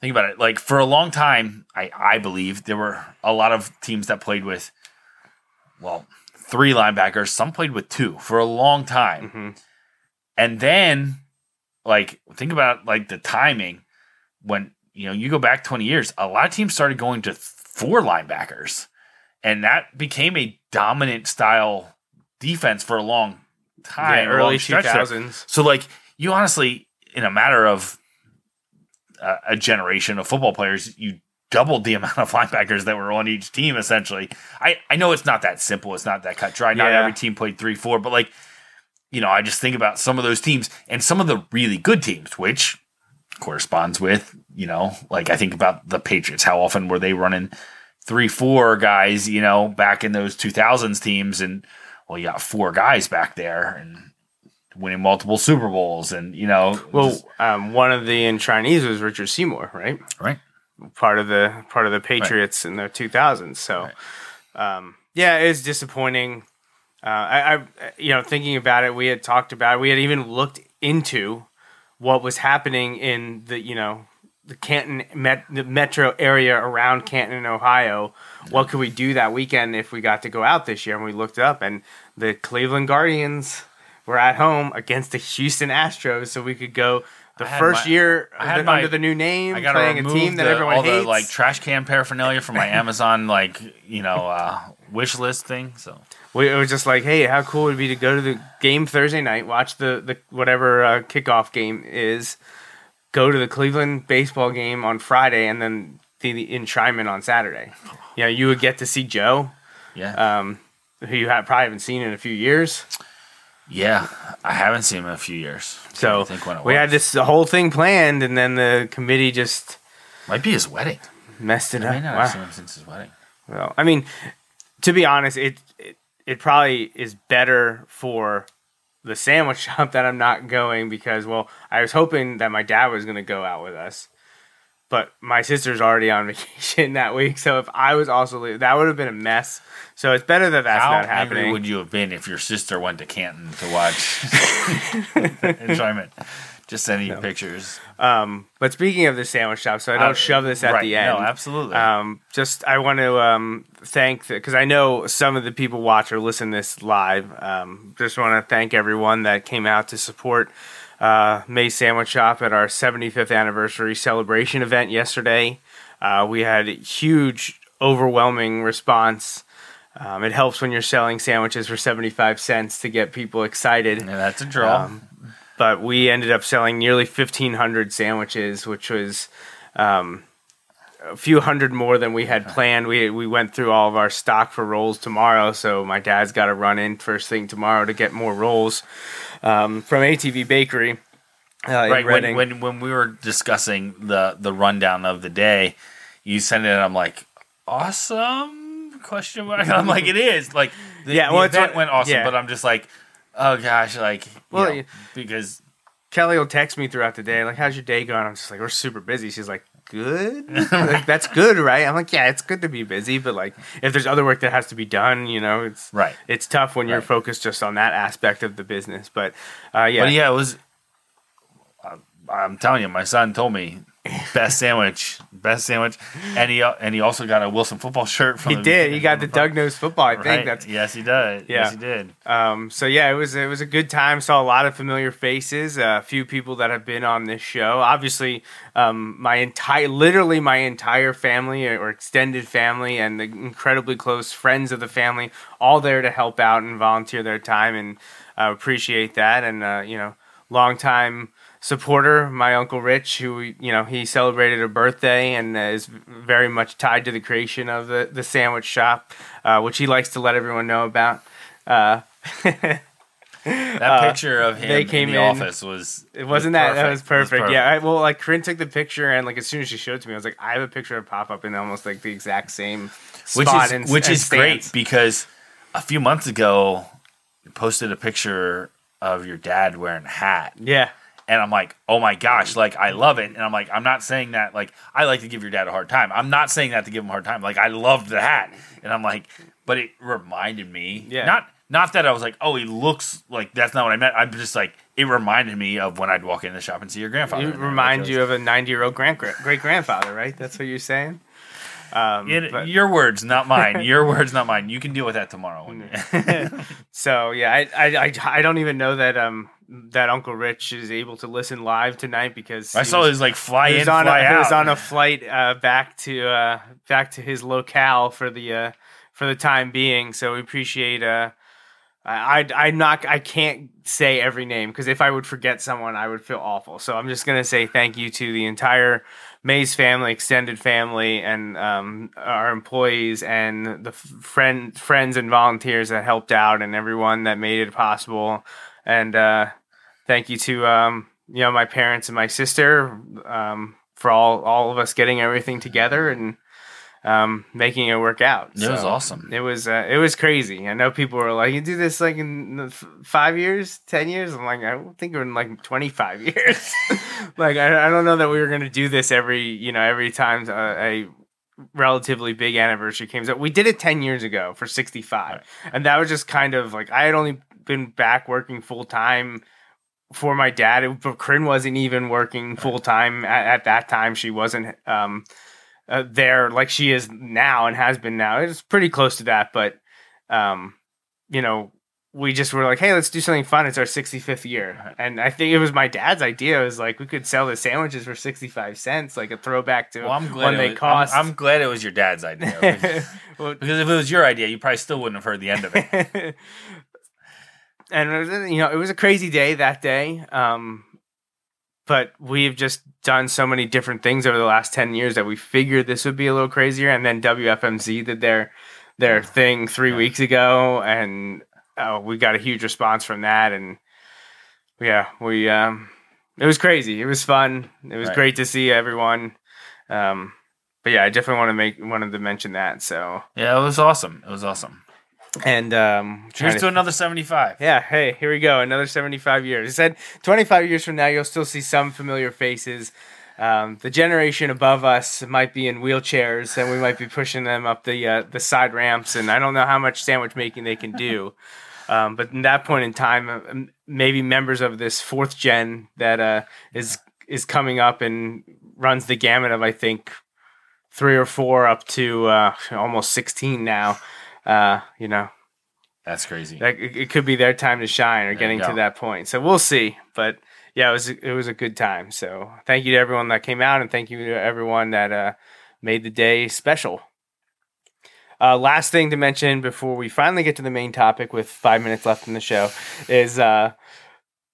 [SPEAKER 5] think about it, like for a long time, I I believe there were a lot of teams that played with, well, three linebackers. Some played with two for a long time,
[SPEAKER 1] Mhm.
[SPEAKER 5] and then like think about like the timing when you know you go back 20 years a lot of teams started going to four linebackers and that became a dominant style defense for a long time
[SPEAKER 1] Yeah, early
[SPEAKER 5] there.
[SPEAKER 1] 2000s.
[SPEAKER 5] so like you honestly in a matter of a, a generation of football players you doubled the amount of linebackers that were on each team essentially i i know it's not that simple it's not that cut dry not
[SPEAKER 1] Yeah.
[SPEAKER 5] every team played three four but like you know i just think about some of those teams and some of the really good teams which corresponds with you know like i think about the patriots how often were they running three four guys you know back in those 2000s teams and well you got four guys back there and winning multiple super bowls and you know
[SPEAKER 1] Well,
[SPEAKER 5] just-
[SPEAKER 1] um, one of the trainees was Richard Seymour, right?
[SPEAKER 5] right
[SPEAKER 1] Part of the part of the Patriots in the 2000s. So, um, yeah, it is disappointing. Uh, I, I, you know, thinking about it, we had talked about, it. we had even looked into what was happening in the, you know, the Canton met, the metro area around Canton, Ohio. What could we do that weekend if we got to go out this year? And we looked it up, and the Cleveland Guardians were at home against the Houston Astros, so we could go the first
[SPEAKER 5] my-
[SPEAKER 1] year
[SPEAKER 5] I had
[SPEAKER 1] under,
[SPEAKER 5] my-
[SPEAKER 1] under the new name,
[SPEAKER 5] I
[SPEAKER 1] playing a team that
[SPEAKER 5] the-
[SPEAKER 1] everyone
[SPEAKER 5] all
[SPEAKER 1] hates.
[SPEAKER 5] the like trash can paraphernalia from my Amazon like you know uh, wish list thing. So
[SPEAKER 1] We, it was just like, hey, how cool would it be to go to the game Thursday night, watch the, the whatever uh, kickoff game is, go to the Cleveland baseball game on Friday, and then the, the enshrinement on Saturday. You know, you would get to see Joe,
[SPEAKER 5] yeah,
[SPEAKER 1] um, who you have, probably haven't seen in a few years.
[SPEAKER 5] Yeah, I haven't seen him in a few years.
[SPEAKER 1] So
[SPEAKER 5] I think when it
[SPEAKER 1] we had this whole thing planned, and then the committee just
[SPEAKER 5] might be his wedding.
[SPEAKER 1] messed it
[SPEAKER 5] I may
[SPEAKER 1] up.
[SPEAKER 5] not
[SPEAKER 1] Wow.
[SPEAKER 5] have seen him since his wedding.
[SPEAKER 1] Well, I mean, to be honest, it, it it probably is better for the sandwich shop that I'm not going because, well, I was hoping that my dad was going to go out with us, but my sister's already on vacation that week. So if I was also leaving, that would have been a mess. So it's better that that's
[SPEAKER 5] How
[SPEAKER 1] not happening.
[SPEAKER 5] would you have been if your sister went to Canton to watch enjoyment? Just sending you pictures.
[SPEAKER 1] Um, but speaking of the sandwich shop, so I don't
[SPEAKER 5] Uh,
[SPEAKER 1] shove this at
[SPEAKER 5] right.
[SPEAKER 1] the end.
[SPEAKER 5] No, absolutely.
[SPEAKER 1] Um, just I want to um, thank because I know some of the people watch or listen this live. Um, just want to thank everyone that came out to support uh, May's Sandwich Shop at our 75th anniversary celebration event yesterday. Uh, we had a huge, overwhelming response. Um, it helps when you're selling sandwiches for 75 cents to get people excited
[SPEAKER 5] yeah, that's a draw.
[SPEAKER 1] Um, but we ended up selling nearly 1500 sandwiches which was um, a few hundred more than we had planned we, we went through all of our stock for rolls tomorrow so my dad's got to run in first thing tomorrow to get more rolls um, from atv bakery uh,
[SPEAKER 5] right when, when when we were discussing the the rundown of the day, you sent it. and I'm like, awesome question mark. I'm like, it is like the,
[SPEAKER 1] Yeah,
[SPEAKER 5] the
[SPEAKER 1] well, it's
[SPEAKER 5] event
[SPEAKER 1] what-
[SPEAKER 5] went awesome,
[SPEAKER 1] yeah.
[SPEAKER 5] but I'm just like, oh gosh, like
[SPEAKER 1] Well,
[SPEAKER 5] know, because
[SPEAKER 1] kelly will text me throughout the day like how's your day going i'm just like we're super busy she's like good like that's good right i'm like yeah it's good to be busy but like if there's other work that has to be done you know it's
[SPEAKER 5] right.
[SPEAKER 1] it's tough when you're
[SPEAKER 5] Right.
[SPEAKER 1] focused just on that aspect of the business. But uh, yeah,
[SPEAKER 5] But yeah, it was. I'm- I'm telling you, my son told me best sandwich, best sandwich, and he and he also got a Wilson football shirt from.
[SPEAKER 1] he
[SPEAKER 5] the-
[SPEAKER 1] did. He got
[SPEAKER 5] from
[SPEAKER 1] the Doug Nose football. I think
[SPEAKER 5] Right.
[SPEAKER 1] that's
[SPEAKER 5] yes, he did.
[SPEAKER 1] Yeah.
[SPEAKER 5] Yes, he did.
[SPEAKER 1] um. So yeah, it was it was a good time. Saw a lot of familiar faces. uh, A few people that have been on this show. Obviously, um, my entire, literally my entire family or extended family, and the incredibly close friends of the family, all there to help out and volunteer their time, and uh, appreciate that. And uh, you know, long time supporter, my uncle Rich, who you know he celebrated a birthday and is very much tied to the creation of the the sandwich shop, uh, which he likes to let everyone know about. Uh,
[SPEAKER 5] That
[SPEAKER 1] Uh,
[SPEAKER 5] picture of him
[SPEAKER 1] they came
[SPEAKER 5] in the
[SPEAKER 1] in-
[SPEAKER 5] office was.
[SPEAKER 1] it wasn't that that was
[SPEAKER 5] It
[SPEAKER 1] perfect. Yeah, I, well, like Corinne took the picture and like as soon as she showed it to me, I was like, I have a picture of pop up in almost like the exact same
[SPEAKER 5] which
[SPEAKER 1] spot
[SPEAKER 5] is
[SPEAKER 1] and,
[SPEAKER 5] which
[SPEAKER 1] and
[SPEAKER 5] is great because a few months ago, you posted a picture of your dad wearing a hat.
[SPEAKER 1] Yeah,
[SPEAKER 5] and I'm like, oh my gosh, like I love it. And I'm like, I'm not saying that like I like to give your dad a hard time. I'm not saying that to give him a hard time. Like I loved the hat, and I'm like, but it reminded me,
[SPEAKER 1] Yeah.
[SPEAKER 5] not not that I was like, oh, he looks like that's not what I meant. I'm just like, it reminded me of when I'd walk in the shop and see your grandfather.
[SPEAKER 1] it reminds you of a ninety year old grand great grandfather, right? That's what you're saying. Um,
[SPEAKER 5] it-
[SPEAKER 1] but-
[SPEAKER 5] your words, not mine. Your words, not mine. You can deal with that tomorrow.
[SPEAKER 1] So yeah, I, I I I don't even know that um that Uncle Rich is able to listen live tonight because
[SPEAKER 5] I saw
[SPEAKER 1] was-
[SPEAKER 5] his like fly in, fly
[SPEAKER 1] a,
[SPEAKER 5] out.
[SPEAKER 1] He was on a flight uh, back to uh, back to his locale for the uh, for the time being. So we appreciate. Uh, I I not I can't say every name because if I would forget someone, I would feel awful. So I'm just gonna say thank you to the entire Mays family, extended family, and um, our employees and the friend friends and volunteers that helped out, and everyone that made it possible. And uh, thank you to um, you know my parents and my sister um, for all all of us getting everything together and um, making it work out.
[SPEAKER 5] It was awesome.
[SPEAKER 1] It was uh, it was crazy. I know people were like, "You do this like in f- five years, ten years." I'm like, I don't think in like twenty five years. like I, I don't know that we were gonna do this every you know every time a, a relatively big anniversary came up. We did it ten years ago for sixty five, and that was just kind of like I had only been back working full time for my dad. It, but Corinne wasn't even working full time at, at that time. She wasn't um, uh, there like she is now and has been now. It's pretty close to that, but um, you know, we just were like, hey, let's do something fun. It's our 65th year, and I think it was my dad's idea. It was like we could sell the sandwiches for 65 cents, like a throwback to
[SPEAKER 5] well, I'm glad
[SPEAKER 1] when they
[SPEAKER 5] was,
[SPEAKER 1] cost.
[SPEAKER 5] I'm, I'm glad it was your dad's idea. because-
[SPEAKER 1] Well,
[SPEAKER 5] Because if it was your idea, you probably still wouldn't have heard the end of it.
[SPEAKER 1] and it was, you know, it was a crazy day that day. Um, but we've just done so many different things over the last 10 years that we figured this would be a little crazier. And then WFMZ did their, their thing three weeks ago. And uh, we got a huge response from that. And yeah, we, um, it was crazy. It was fun. It was
[SPEAKER 5] Right.
[SPEAKER 1] great to see everyone. Um, but yeah, I definitely want to make, wanted to mention that. So,
[SPEAKER 5] Yeah, it was awesome. It was awesome.
[SPEAKER 1] And, um,
[SPEAKER 5] Here's to another 75.
[SPEAKER 1] yeah, hey, here we go. Another 75 years. He said 25 years from now, you'll still see some familiar faces. Um, the generation above us might be in wheelchairs, and we might be pushing them up the uh, the side ramps. And I don't know how much sandwich making they can do. Um, but in that point in time, uh, maybe members of this fourth gen that uh, is is coming up and runs the gamut of I think three or four up to uh, almost sixteen now. Uh, you know,
[SPEAKER 5] That's crazy.
[SPEAKER 1] that, it, it could be their time to shine or
[SPEAKER 5] There
[SPEAKER 1] getting to that point. So we'll see. But yeah, it was it was a good time. So thank you to everyone that came out, and thank you to everyone that uh, made the day special. Uh, last thing to mention before we finally get to the main topic with five minutes left in the show is uh,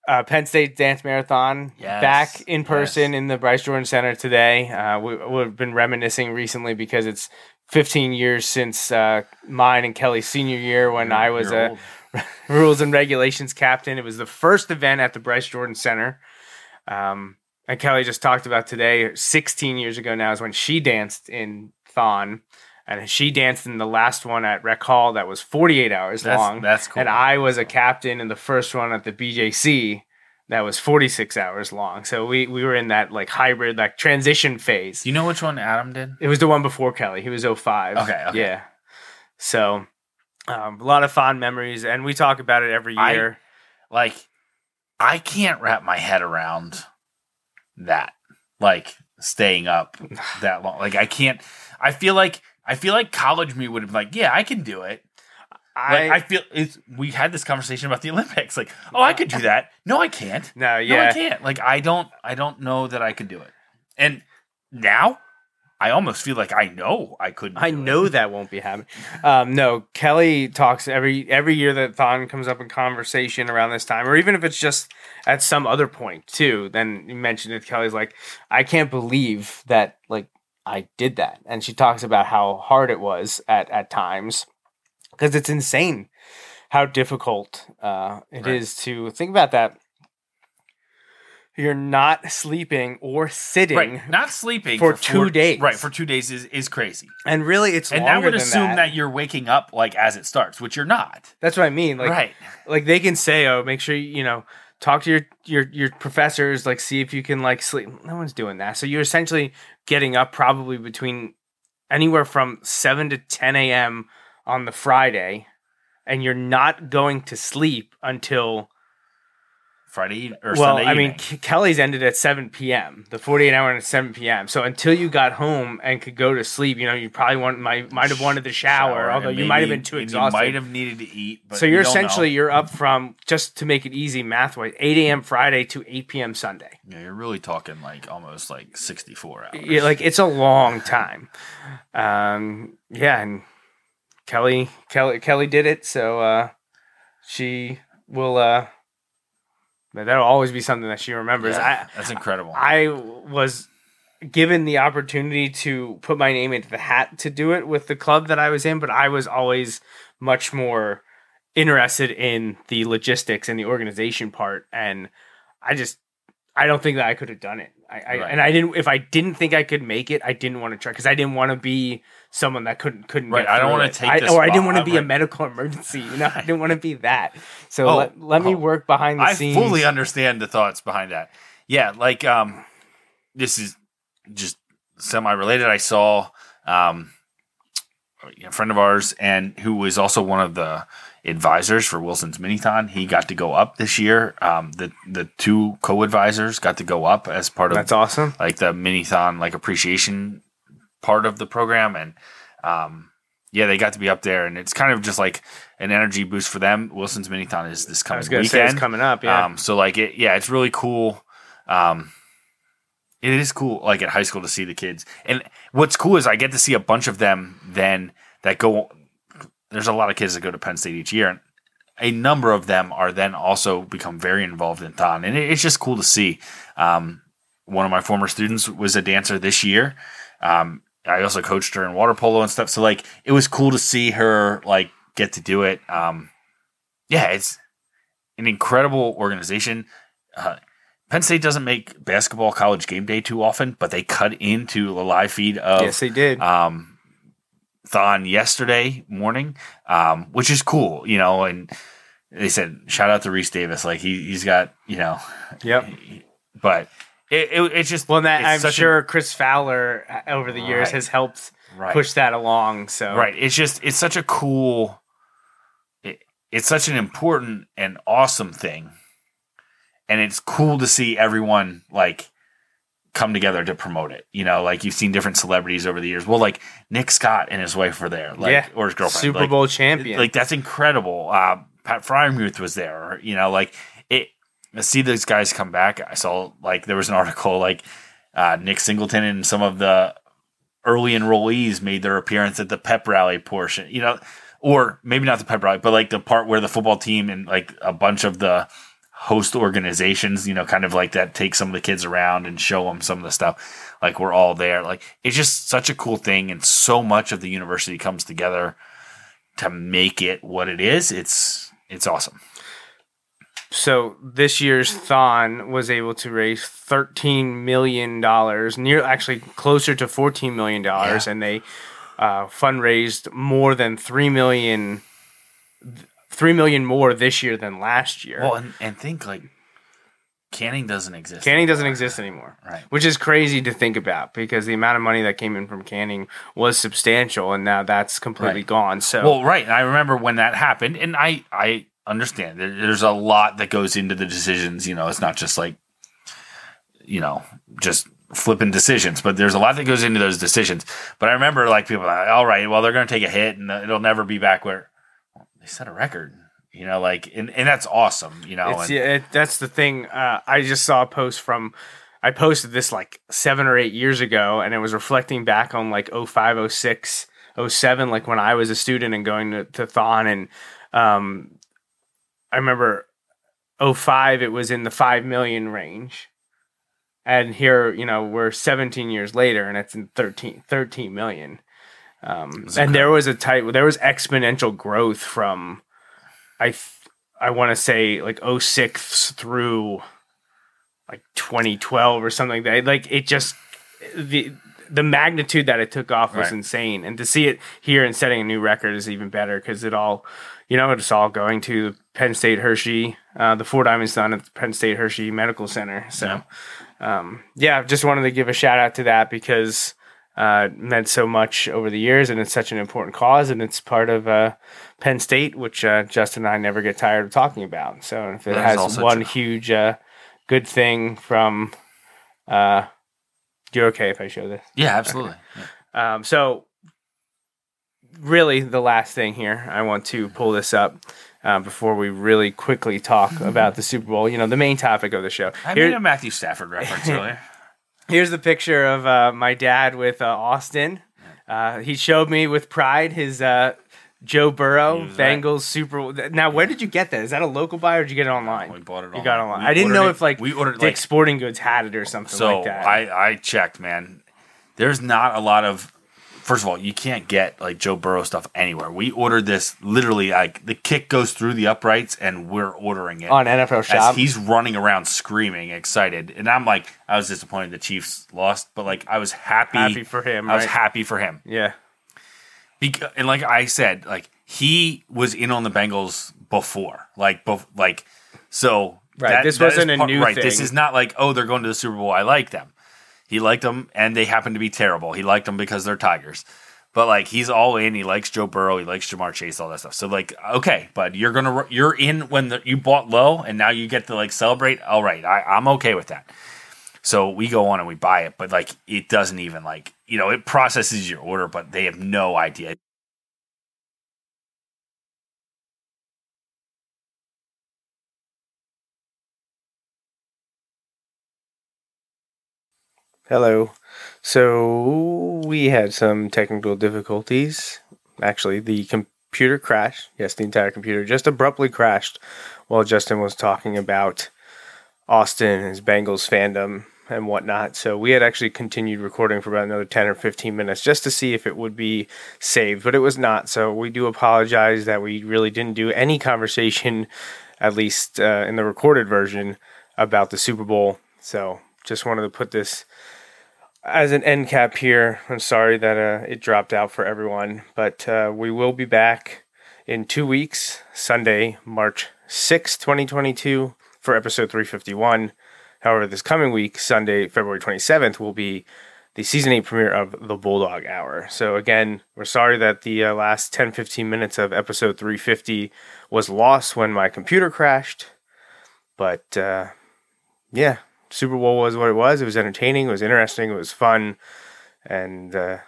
[SPEAKER 1] uh, Penn State Dance Marathon
[SPEAKER 5] Yes,
[SPEAKER 1] back in
[SPEAKER 5] yes.
[SPEAKER 1] person in the Bryce Jordan Center today. Uh, we, we've been reminiscing recently because it's 15 years since uh, mine and Kelly's senior year when I was
[SPEAKER 5] You're
[SPEAKER 1] a rules and regulations captain. It was the first event at the Bryce Jordan Center. Um, and Kelly just talked about today, 16 years ago now is when she danced in Thon. And she danced in the last one at Rec Hall that was 48 hours
[SPEAKER 5] That's-
[SPEAKER 1] long.
[SPEAKER 5] that's cool.
[SPEAKER 1] And I was a captain in the first one at the BJC that was 46 hours long. So we, we were in that like hybrid, like transition phase.
[SPEAKER 5] Do you know which one Adam did?
[SPEAKER 1] It was the one before Kelly. He was 05.
[SPEAKER 5] Okay, okay.
[SPEAKER 1] Yeah. So um, a lot of fond memories. And we talk about it every
[SPEAKER 5] I-
[SPEAKER 1] year.
[SPEAKER 5] Like, I can't wrap my head around that. Like staying up that long. Like I can't. I feel like I feel like college me would have been like, yeah, I can do it. Like, I, feel it's, we had this conversation about the Olympics. Like, oh, I could do that. No, I can't.
[SPEAKER 1] no, yeah,
[SPEAKER 5] No, I can't. Like, I don't. I don't know that I could do it. And now, I almost feel like I know I couldn't.
[SPEAKER 1] I know
[SPEAKER 5] it.
[SPEAKER 1] that won't be happening. Um, no, Kelly talks every every year that Thon comes up in conversation around this time, or even if it's just at some other point too. Then you mentioned it. Kelly's like, I can't believe that like I did that, and she talks about how hard it was at at times because it's insane how difficult uh, it is
[SPEAKER 5] Right.
[SPEAKER 1] to think about that. You're not sleeping or sitting,
[SPEAKER 5] Right, not sleeping
[SPEAKER 1] For
[SPEAKER 5] four-
[SPEAKER 1] two days.
[SPEAKER 5] Right, for two days is, is crazy,
[SPEAKER 1] and really, it's
[SPEAKER 5] and that would assume
[SPEAKER 1] that.
[SPEAKER 5] that. you're waking up like as it starts, which you're not.
[SPEAKER 1] That's what I mean. Like,
[SPEAKER 5] right,
[SPEAKER 1] like they can say, "Oh, make sure you, you know talk to your your your professors, like see if you can like sleep." No one's doing that. So you're essentially getting up probably between anywhere from seven to ten a.m. on the Friday, and you're not going to sleep until
[SPEAKER 5] Friday or
[SPEAKER 1] well,
[SPEAKER 5] Sunday.
[SPEAKER 1] I mean. K- Kelly's ended at 7 p.m. The 48 hour at 7 p.m. So until you got home and could go to sleep, you know, you probably want might might have wanted the shower, although
[SPEAKER 5] and
[SPEAKER 1] you might have been too exhausted.
[SPEAKER 5] You might have needed to eat. But
[SPEAKER 1] so you're
[SPEAKER 5] you
[SPEAKER 1] essentially
[SPEAKER 5] know.
[SPEAKER 1] you're up from just to make it easy math wise 8 a.m friday to 8 p.m sunday
[SPEAKER 5] yeah, you're really talking like almost like 64 hours.
[SPEAKER 1] yeah, like it's a long time um yeah and kelly kelly kelly did it so uh she will uh that'll always be something that she remembers
[SPEAKER 5] Yeah, that's incredible.
[SPEAKER 1] I I was given the opportunity to put my name into the hat to do it with the club that I was in, but I was always much more interested in the logistics and the organization part, and I just I don't think that I could have done it. I, I
[SPEAKER 5] Right.
[SPEAKER 1] and I didn't if I didn't think I could make it, I didn't want to try because I didn't want to be someone that couldn't couldn't
[SPEAKER 5] Right,
[SPEAKER 1] get
[SPEAKER 5] I don't wanna
[SPEAKER 1] it.
[SPEAKER 5] take
[SPEAKER 1] I, or I didn't want to be a medical emergency. You know, I didn't want to be that. So
[SPEAKER 5] Oh,
[SPEAKER 1] let, let me
[SPEAKER 5] oh.
[SPEAKER 1] work behind the
[SPEAKER 5] I
[SPEAKER 1] scenes.
[SPEAKER 5] I fully understand the thoughts behind that. Yeah, like um, this is just semi-related. I saw um, a friend of ours and who was also one of the advisors for Wilson's Minithon. He got to go up this year. Um, the the two co-advisors got to go up as part of
[SPEAKER 1] That's awesome.
[SPEAKER 5] like the Minithon like appreciation part of the program and um yeah they got to be up there and it's kind of just like an energy boost for them wilson's minithon is this coming weekend
[SPEAKER 1] coming up. Yeah.
[SPEAKER 5] um, so like it, yeah, it's really cool. Um, it is cool, like at high school, to see the kids. And what's cool is I get to see a bunch of them then that go. There's a lot of kids that go to Penn State each year, and a number of them are then also become very involved in Thon, and it, it's just cool to see. Um, one of my former students was a dancer this year. Um, I also coached her in water polo and stuff. So like, it was cool to see her like get to do it. Um, yeah, it's an incredible organization. Uh, Penn State doesn't make basketball college game day too often, but they cut into the live feed of
[SPEAKER 1] yes, they did.
[SPEAKER 5] um, Thon yesterday morning, um, which is cool, you know. And they said shout out to Rece Davis, like he he's got you know,
[SPEAKER 1] yep.
[SPEAKER 5] but it, it it's just
[SPEAKER 1] Well, that I'm
[SPEAKER 5] such a-
[SPEAKER 1] sure Chris Fowler uh, over the years
[SPEAKER 5] Right.
[SPEAKER 1] has helped
[SPEAKER 5] right.
[SPEAKER 1] push that along. So
[SPEAKER 5] Right. It's just it's such a cool. It, it's such an important and awesome thing. And it's cool to see everyone like come together to promote it. You know, like you've seen different celebrities over the years. Well, like Nick Scott and his wife were there, like
[SPEAKER 1] Yeah.
[SPEAKER 5] or his girlfriend.
[SPEAKER 1] Super
[SPEAKER 5] Like,
[SPEAKER 1] Bowl champion.
[SPEAKER 5] like that's incredible. Uh, Pat Freiermuth was there. You know, like it. See those guys come back. I saw like there was an article like uh, Nick Singleton and some of the early enrollees made their appearance at the pep rally portion. You know, or maybe not the pep rally, but like the part where the football team and like a bunch of the host organizations, you know, kind of like that take some of the kids around and show them some of the stuff. Like we're all there. Like it's just such a cool thing, and so much of the university comes together to make it what it is. It's it's awesome.
[SPEAKER 1] So this year's Thon was able to raise thirteen million dollars, near actually closer to fourteen million dollars,
[SPEAKER 5] Yeah.
[SPEAKER 1] and they uh, fundraised more than three million, three million more this year than last year.
[SPEAKER 5] Well, and, and think like Canning doesn't exist.
[SPEAKER 1] Canning doesn't exist anymore,
[SPEAKER 5] Right.
[SPEAKER 1] Which is crazy to think about because the amount of money that came in from Canning was substantial, and now that's completely
[SPEAKER 5] Right.
[SPEAKER 1] gone. So
[SPEAKER 5] Well, right. And I remember when that happened, and I I understand there's a lot that goes into the decisions. You know, it's not just like you know just flipping decisions, but there's a lot that goes into those decisions. But I remember like people, like, all right, well they're going to take a hit, and it'll never be back where well, they set a record. You know, like and, and that's awesome. You know,
[SPEAKER 1] It's,
[SPEAKER 5] and,
[SPEAKER 1] yeah, it, that's the thing. Uh, I just saw a post from, I posted this like seven or eight years ago, and it was reflecting back on like 05, 06, 07, like when I was a student and going to, to Thon. And um, I remember 05, it was in the 5 million range. And here, you know, we're 17 years later, and it's in 13, 13 million. Um, and there was a type, there was exponential growth from, I th- I want to say like 06 through like 2012 or something like that. Like it just the the magnitude that it took off was
[SPEAKER 5] Right.
[SPEAKER 1] insane, and to see it here and setting a new record is even better because it all, you know, it's all going to Penn State Hershey, uh, the Four Diamonds Fund at the Penn State Hershey Medical Center. So, um, yeah, just wanted to give a shout out to that because uh, it meant so much over the years, and it's such an important cause, and it's part of uh, Penn State, which uh, Justin and I never get tired of talking about. So if it
[SPEAKER 5] That
[SPEAKER 1] has one
[SPEAKER 5] true.
[SPEAKER 1] huge uh, good thing from, uh, you're okay if I show this.
[SPEAKER 5] yeah, absolutely. Yeah.
[SPEAKER 1] Um, so, really, the last thing here, I want to pull this up uh, before we really quickly talk about the Super Bowl. You know, the main topic of the show.
[SPEAKER 5] I
[SPEAKER 1] Here-
[SPEAKER 5] made a Matthew Stafford reference earlier.
[SPEAKER 1] Here's the picture of uh, my dad with uh, Austin. Uh, he showed me with pride his uh, Joe Burrow. Bengals Super. Now, where did you get that? Is that a local buy or did you get it online?
[SPEAKER 5] We bought it
[SPEAKER 1] You got it
[SPEAKER 5] online.
[SPEAKER 1] online.
[SPEAKER 5] We
[SPEAKER 1] I didn't know
[SPEAKER 5] it-
[SPEAKER 1] if like
[SPEAKER 5] we ordered,
[SPEAKER 1] Dick's
[SPEAKER 5] like-
[SPEAKER 1] Sporting Goods had it or something
[SPEAKER 5] So
[SPEAKER 1] like that.
[SPEAKER 5] I I checked, man. There's not a lot of. First of all, you can't get like Joe Burrow stuff anywhere. We ordered this literally like the kick goes through the uprights, and we're ordering it
[SPEAKER 1] on NFL
[SPEAKER 5] as
[SPEAKER 1] Shop.
[SPEAKER 5] he's running around screaming, excited. And I'm like, I was disappointed the Chiefs lost, but like I was happy.
[SPEAKER 1] Happy for him,
[SPEAKER 5] I was happy for him.
[SPEAKER 1] yeah.
[SPEAKER 5] Because, and like I said, like he was in on the Bengals before, like, bef- like, so
[SPEAKER 1] Right, this wasn't
[SPEAKER 5] is
[SPEAKER 1] a new
[SPEAKER 5] right. This is not like oh they're going to the Super Bowl. I like them. He liked them, and they happen to be terrible. He liked them because they're Tigers. But like he's all in. He likes Joe Burrow. He likes Ja'Marr Chase. All that stuff. So like okay, but you're gonna you're in when the, you bought low, and now you get to like celebrate. All right, I, I'm okay with that. So we go on and we buy it, but like it doesn't even like you know it processes your order, but they have no idea.
[SPEAKER 1] Hello. So we had some technical difficulties. Actually, the computer crashed. Yes, the entire computer just abruptly crashed while Justin was talking about Austin, and his Bengals fandom, and whatnot. So we had actually continued recording for about another 10 or 15 minutes just to see if it would be saved, but it was not. So we do apologize that we really didn't do any conversation, at least uh, in the recorded version, about the Super Bowl. So just wanted to put this as an end cap here. I'm sorry that uh, it dropped out for everyone, but uh, we will be back in two weeks, Sunday, March 6th, 2022, for episode 351. However, this coming week, Sunday, February 27th, will be the season eight premiere of the Bulldog Hour. So again, we're sorry that the uh, last 10 15 minutes of episode 350 was lost when my computer crashed. But uh, yeah, Super Bowl was what it was. It was entertaining, it was interesting, it was fun, and uh,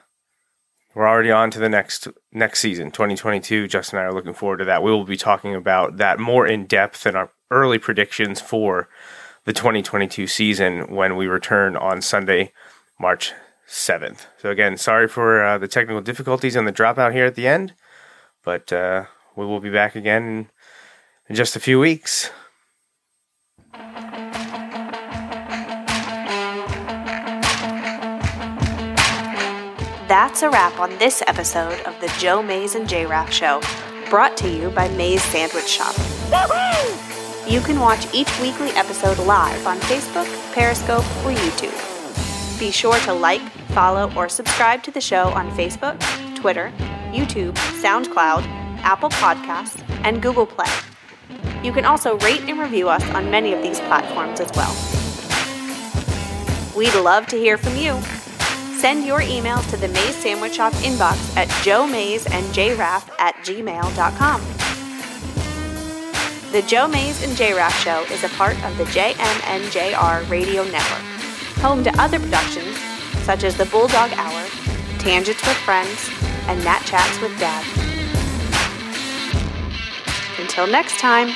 [SPEAKER 1] we're already on to the next next season, 2022. Justin and I are looking forward to that. We will be talking about that more in depth in our early predictions for the 2022 season when we return on Sunday, March 7th. So, again, sorry for uh, the technical difficulties and the dropout here at the end, but uh, we will be back again in just a few weeks.
[SPEAKER 6] That's a wrap on this episode of the Joe Mays and J Raff Show, brought to you by Mays Sandwich Shop. You can watch each weekly episode live on Facebook, Periscope, or YouTube. Be sure to like, follow, or subscribe to the show on Facebook, Twitter, YouTube, SoundCloud, Apple Podcasts, and Google Play. You can also rate and review us on many of these platforms as well. We'd love to hear from you. Send your emails to the Mays Sandwich Shop inbox at joemaysandjraff at gmail.com. The Joe Mays and J Raff Show is a part of the JMNJR Radio Network, home to other productions such as The Bulldog Hour, Tangents with Friends, and Nat Chats with Dad. Until next time.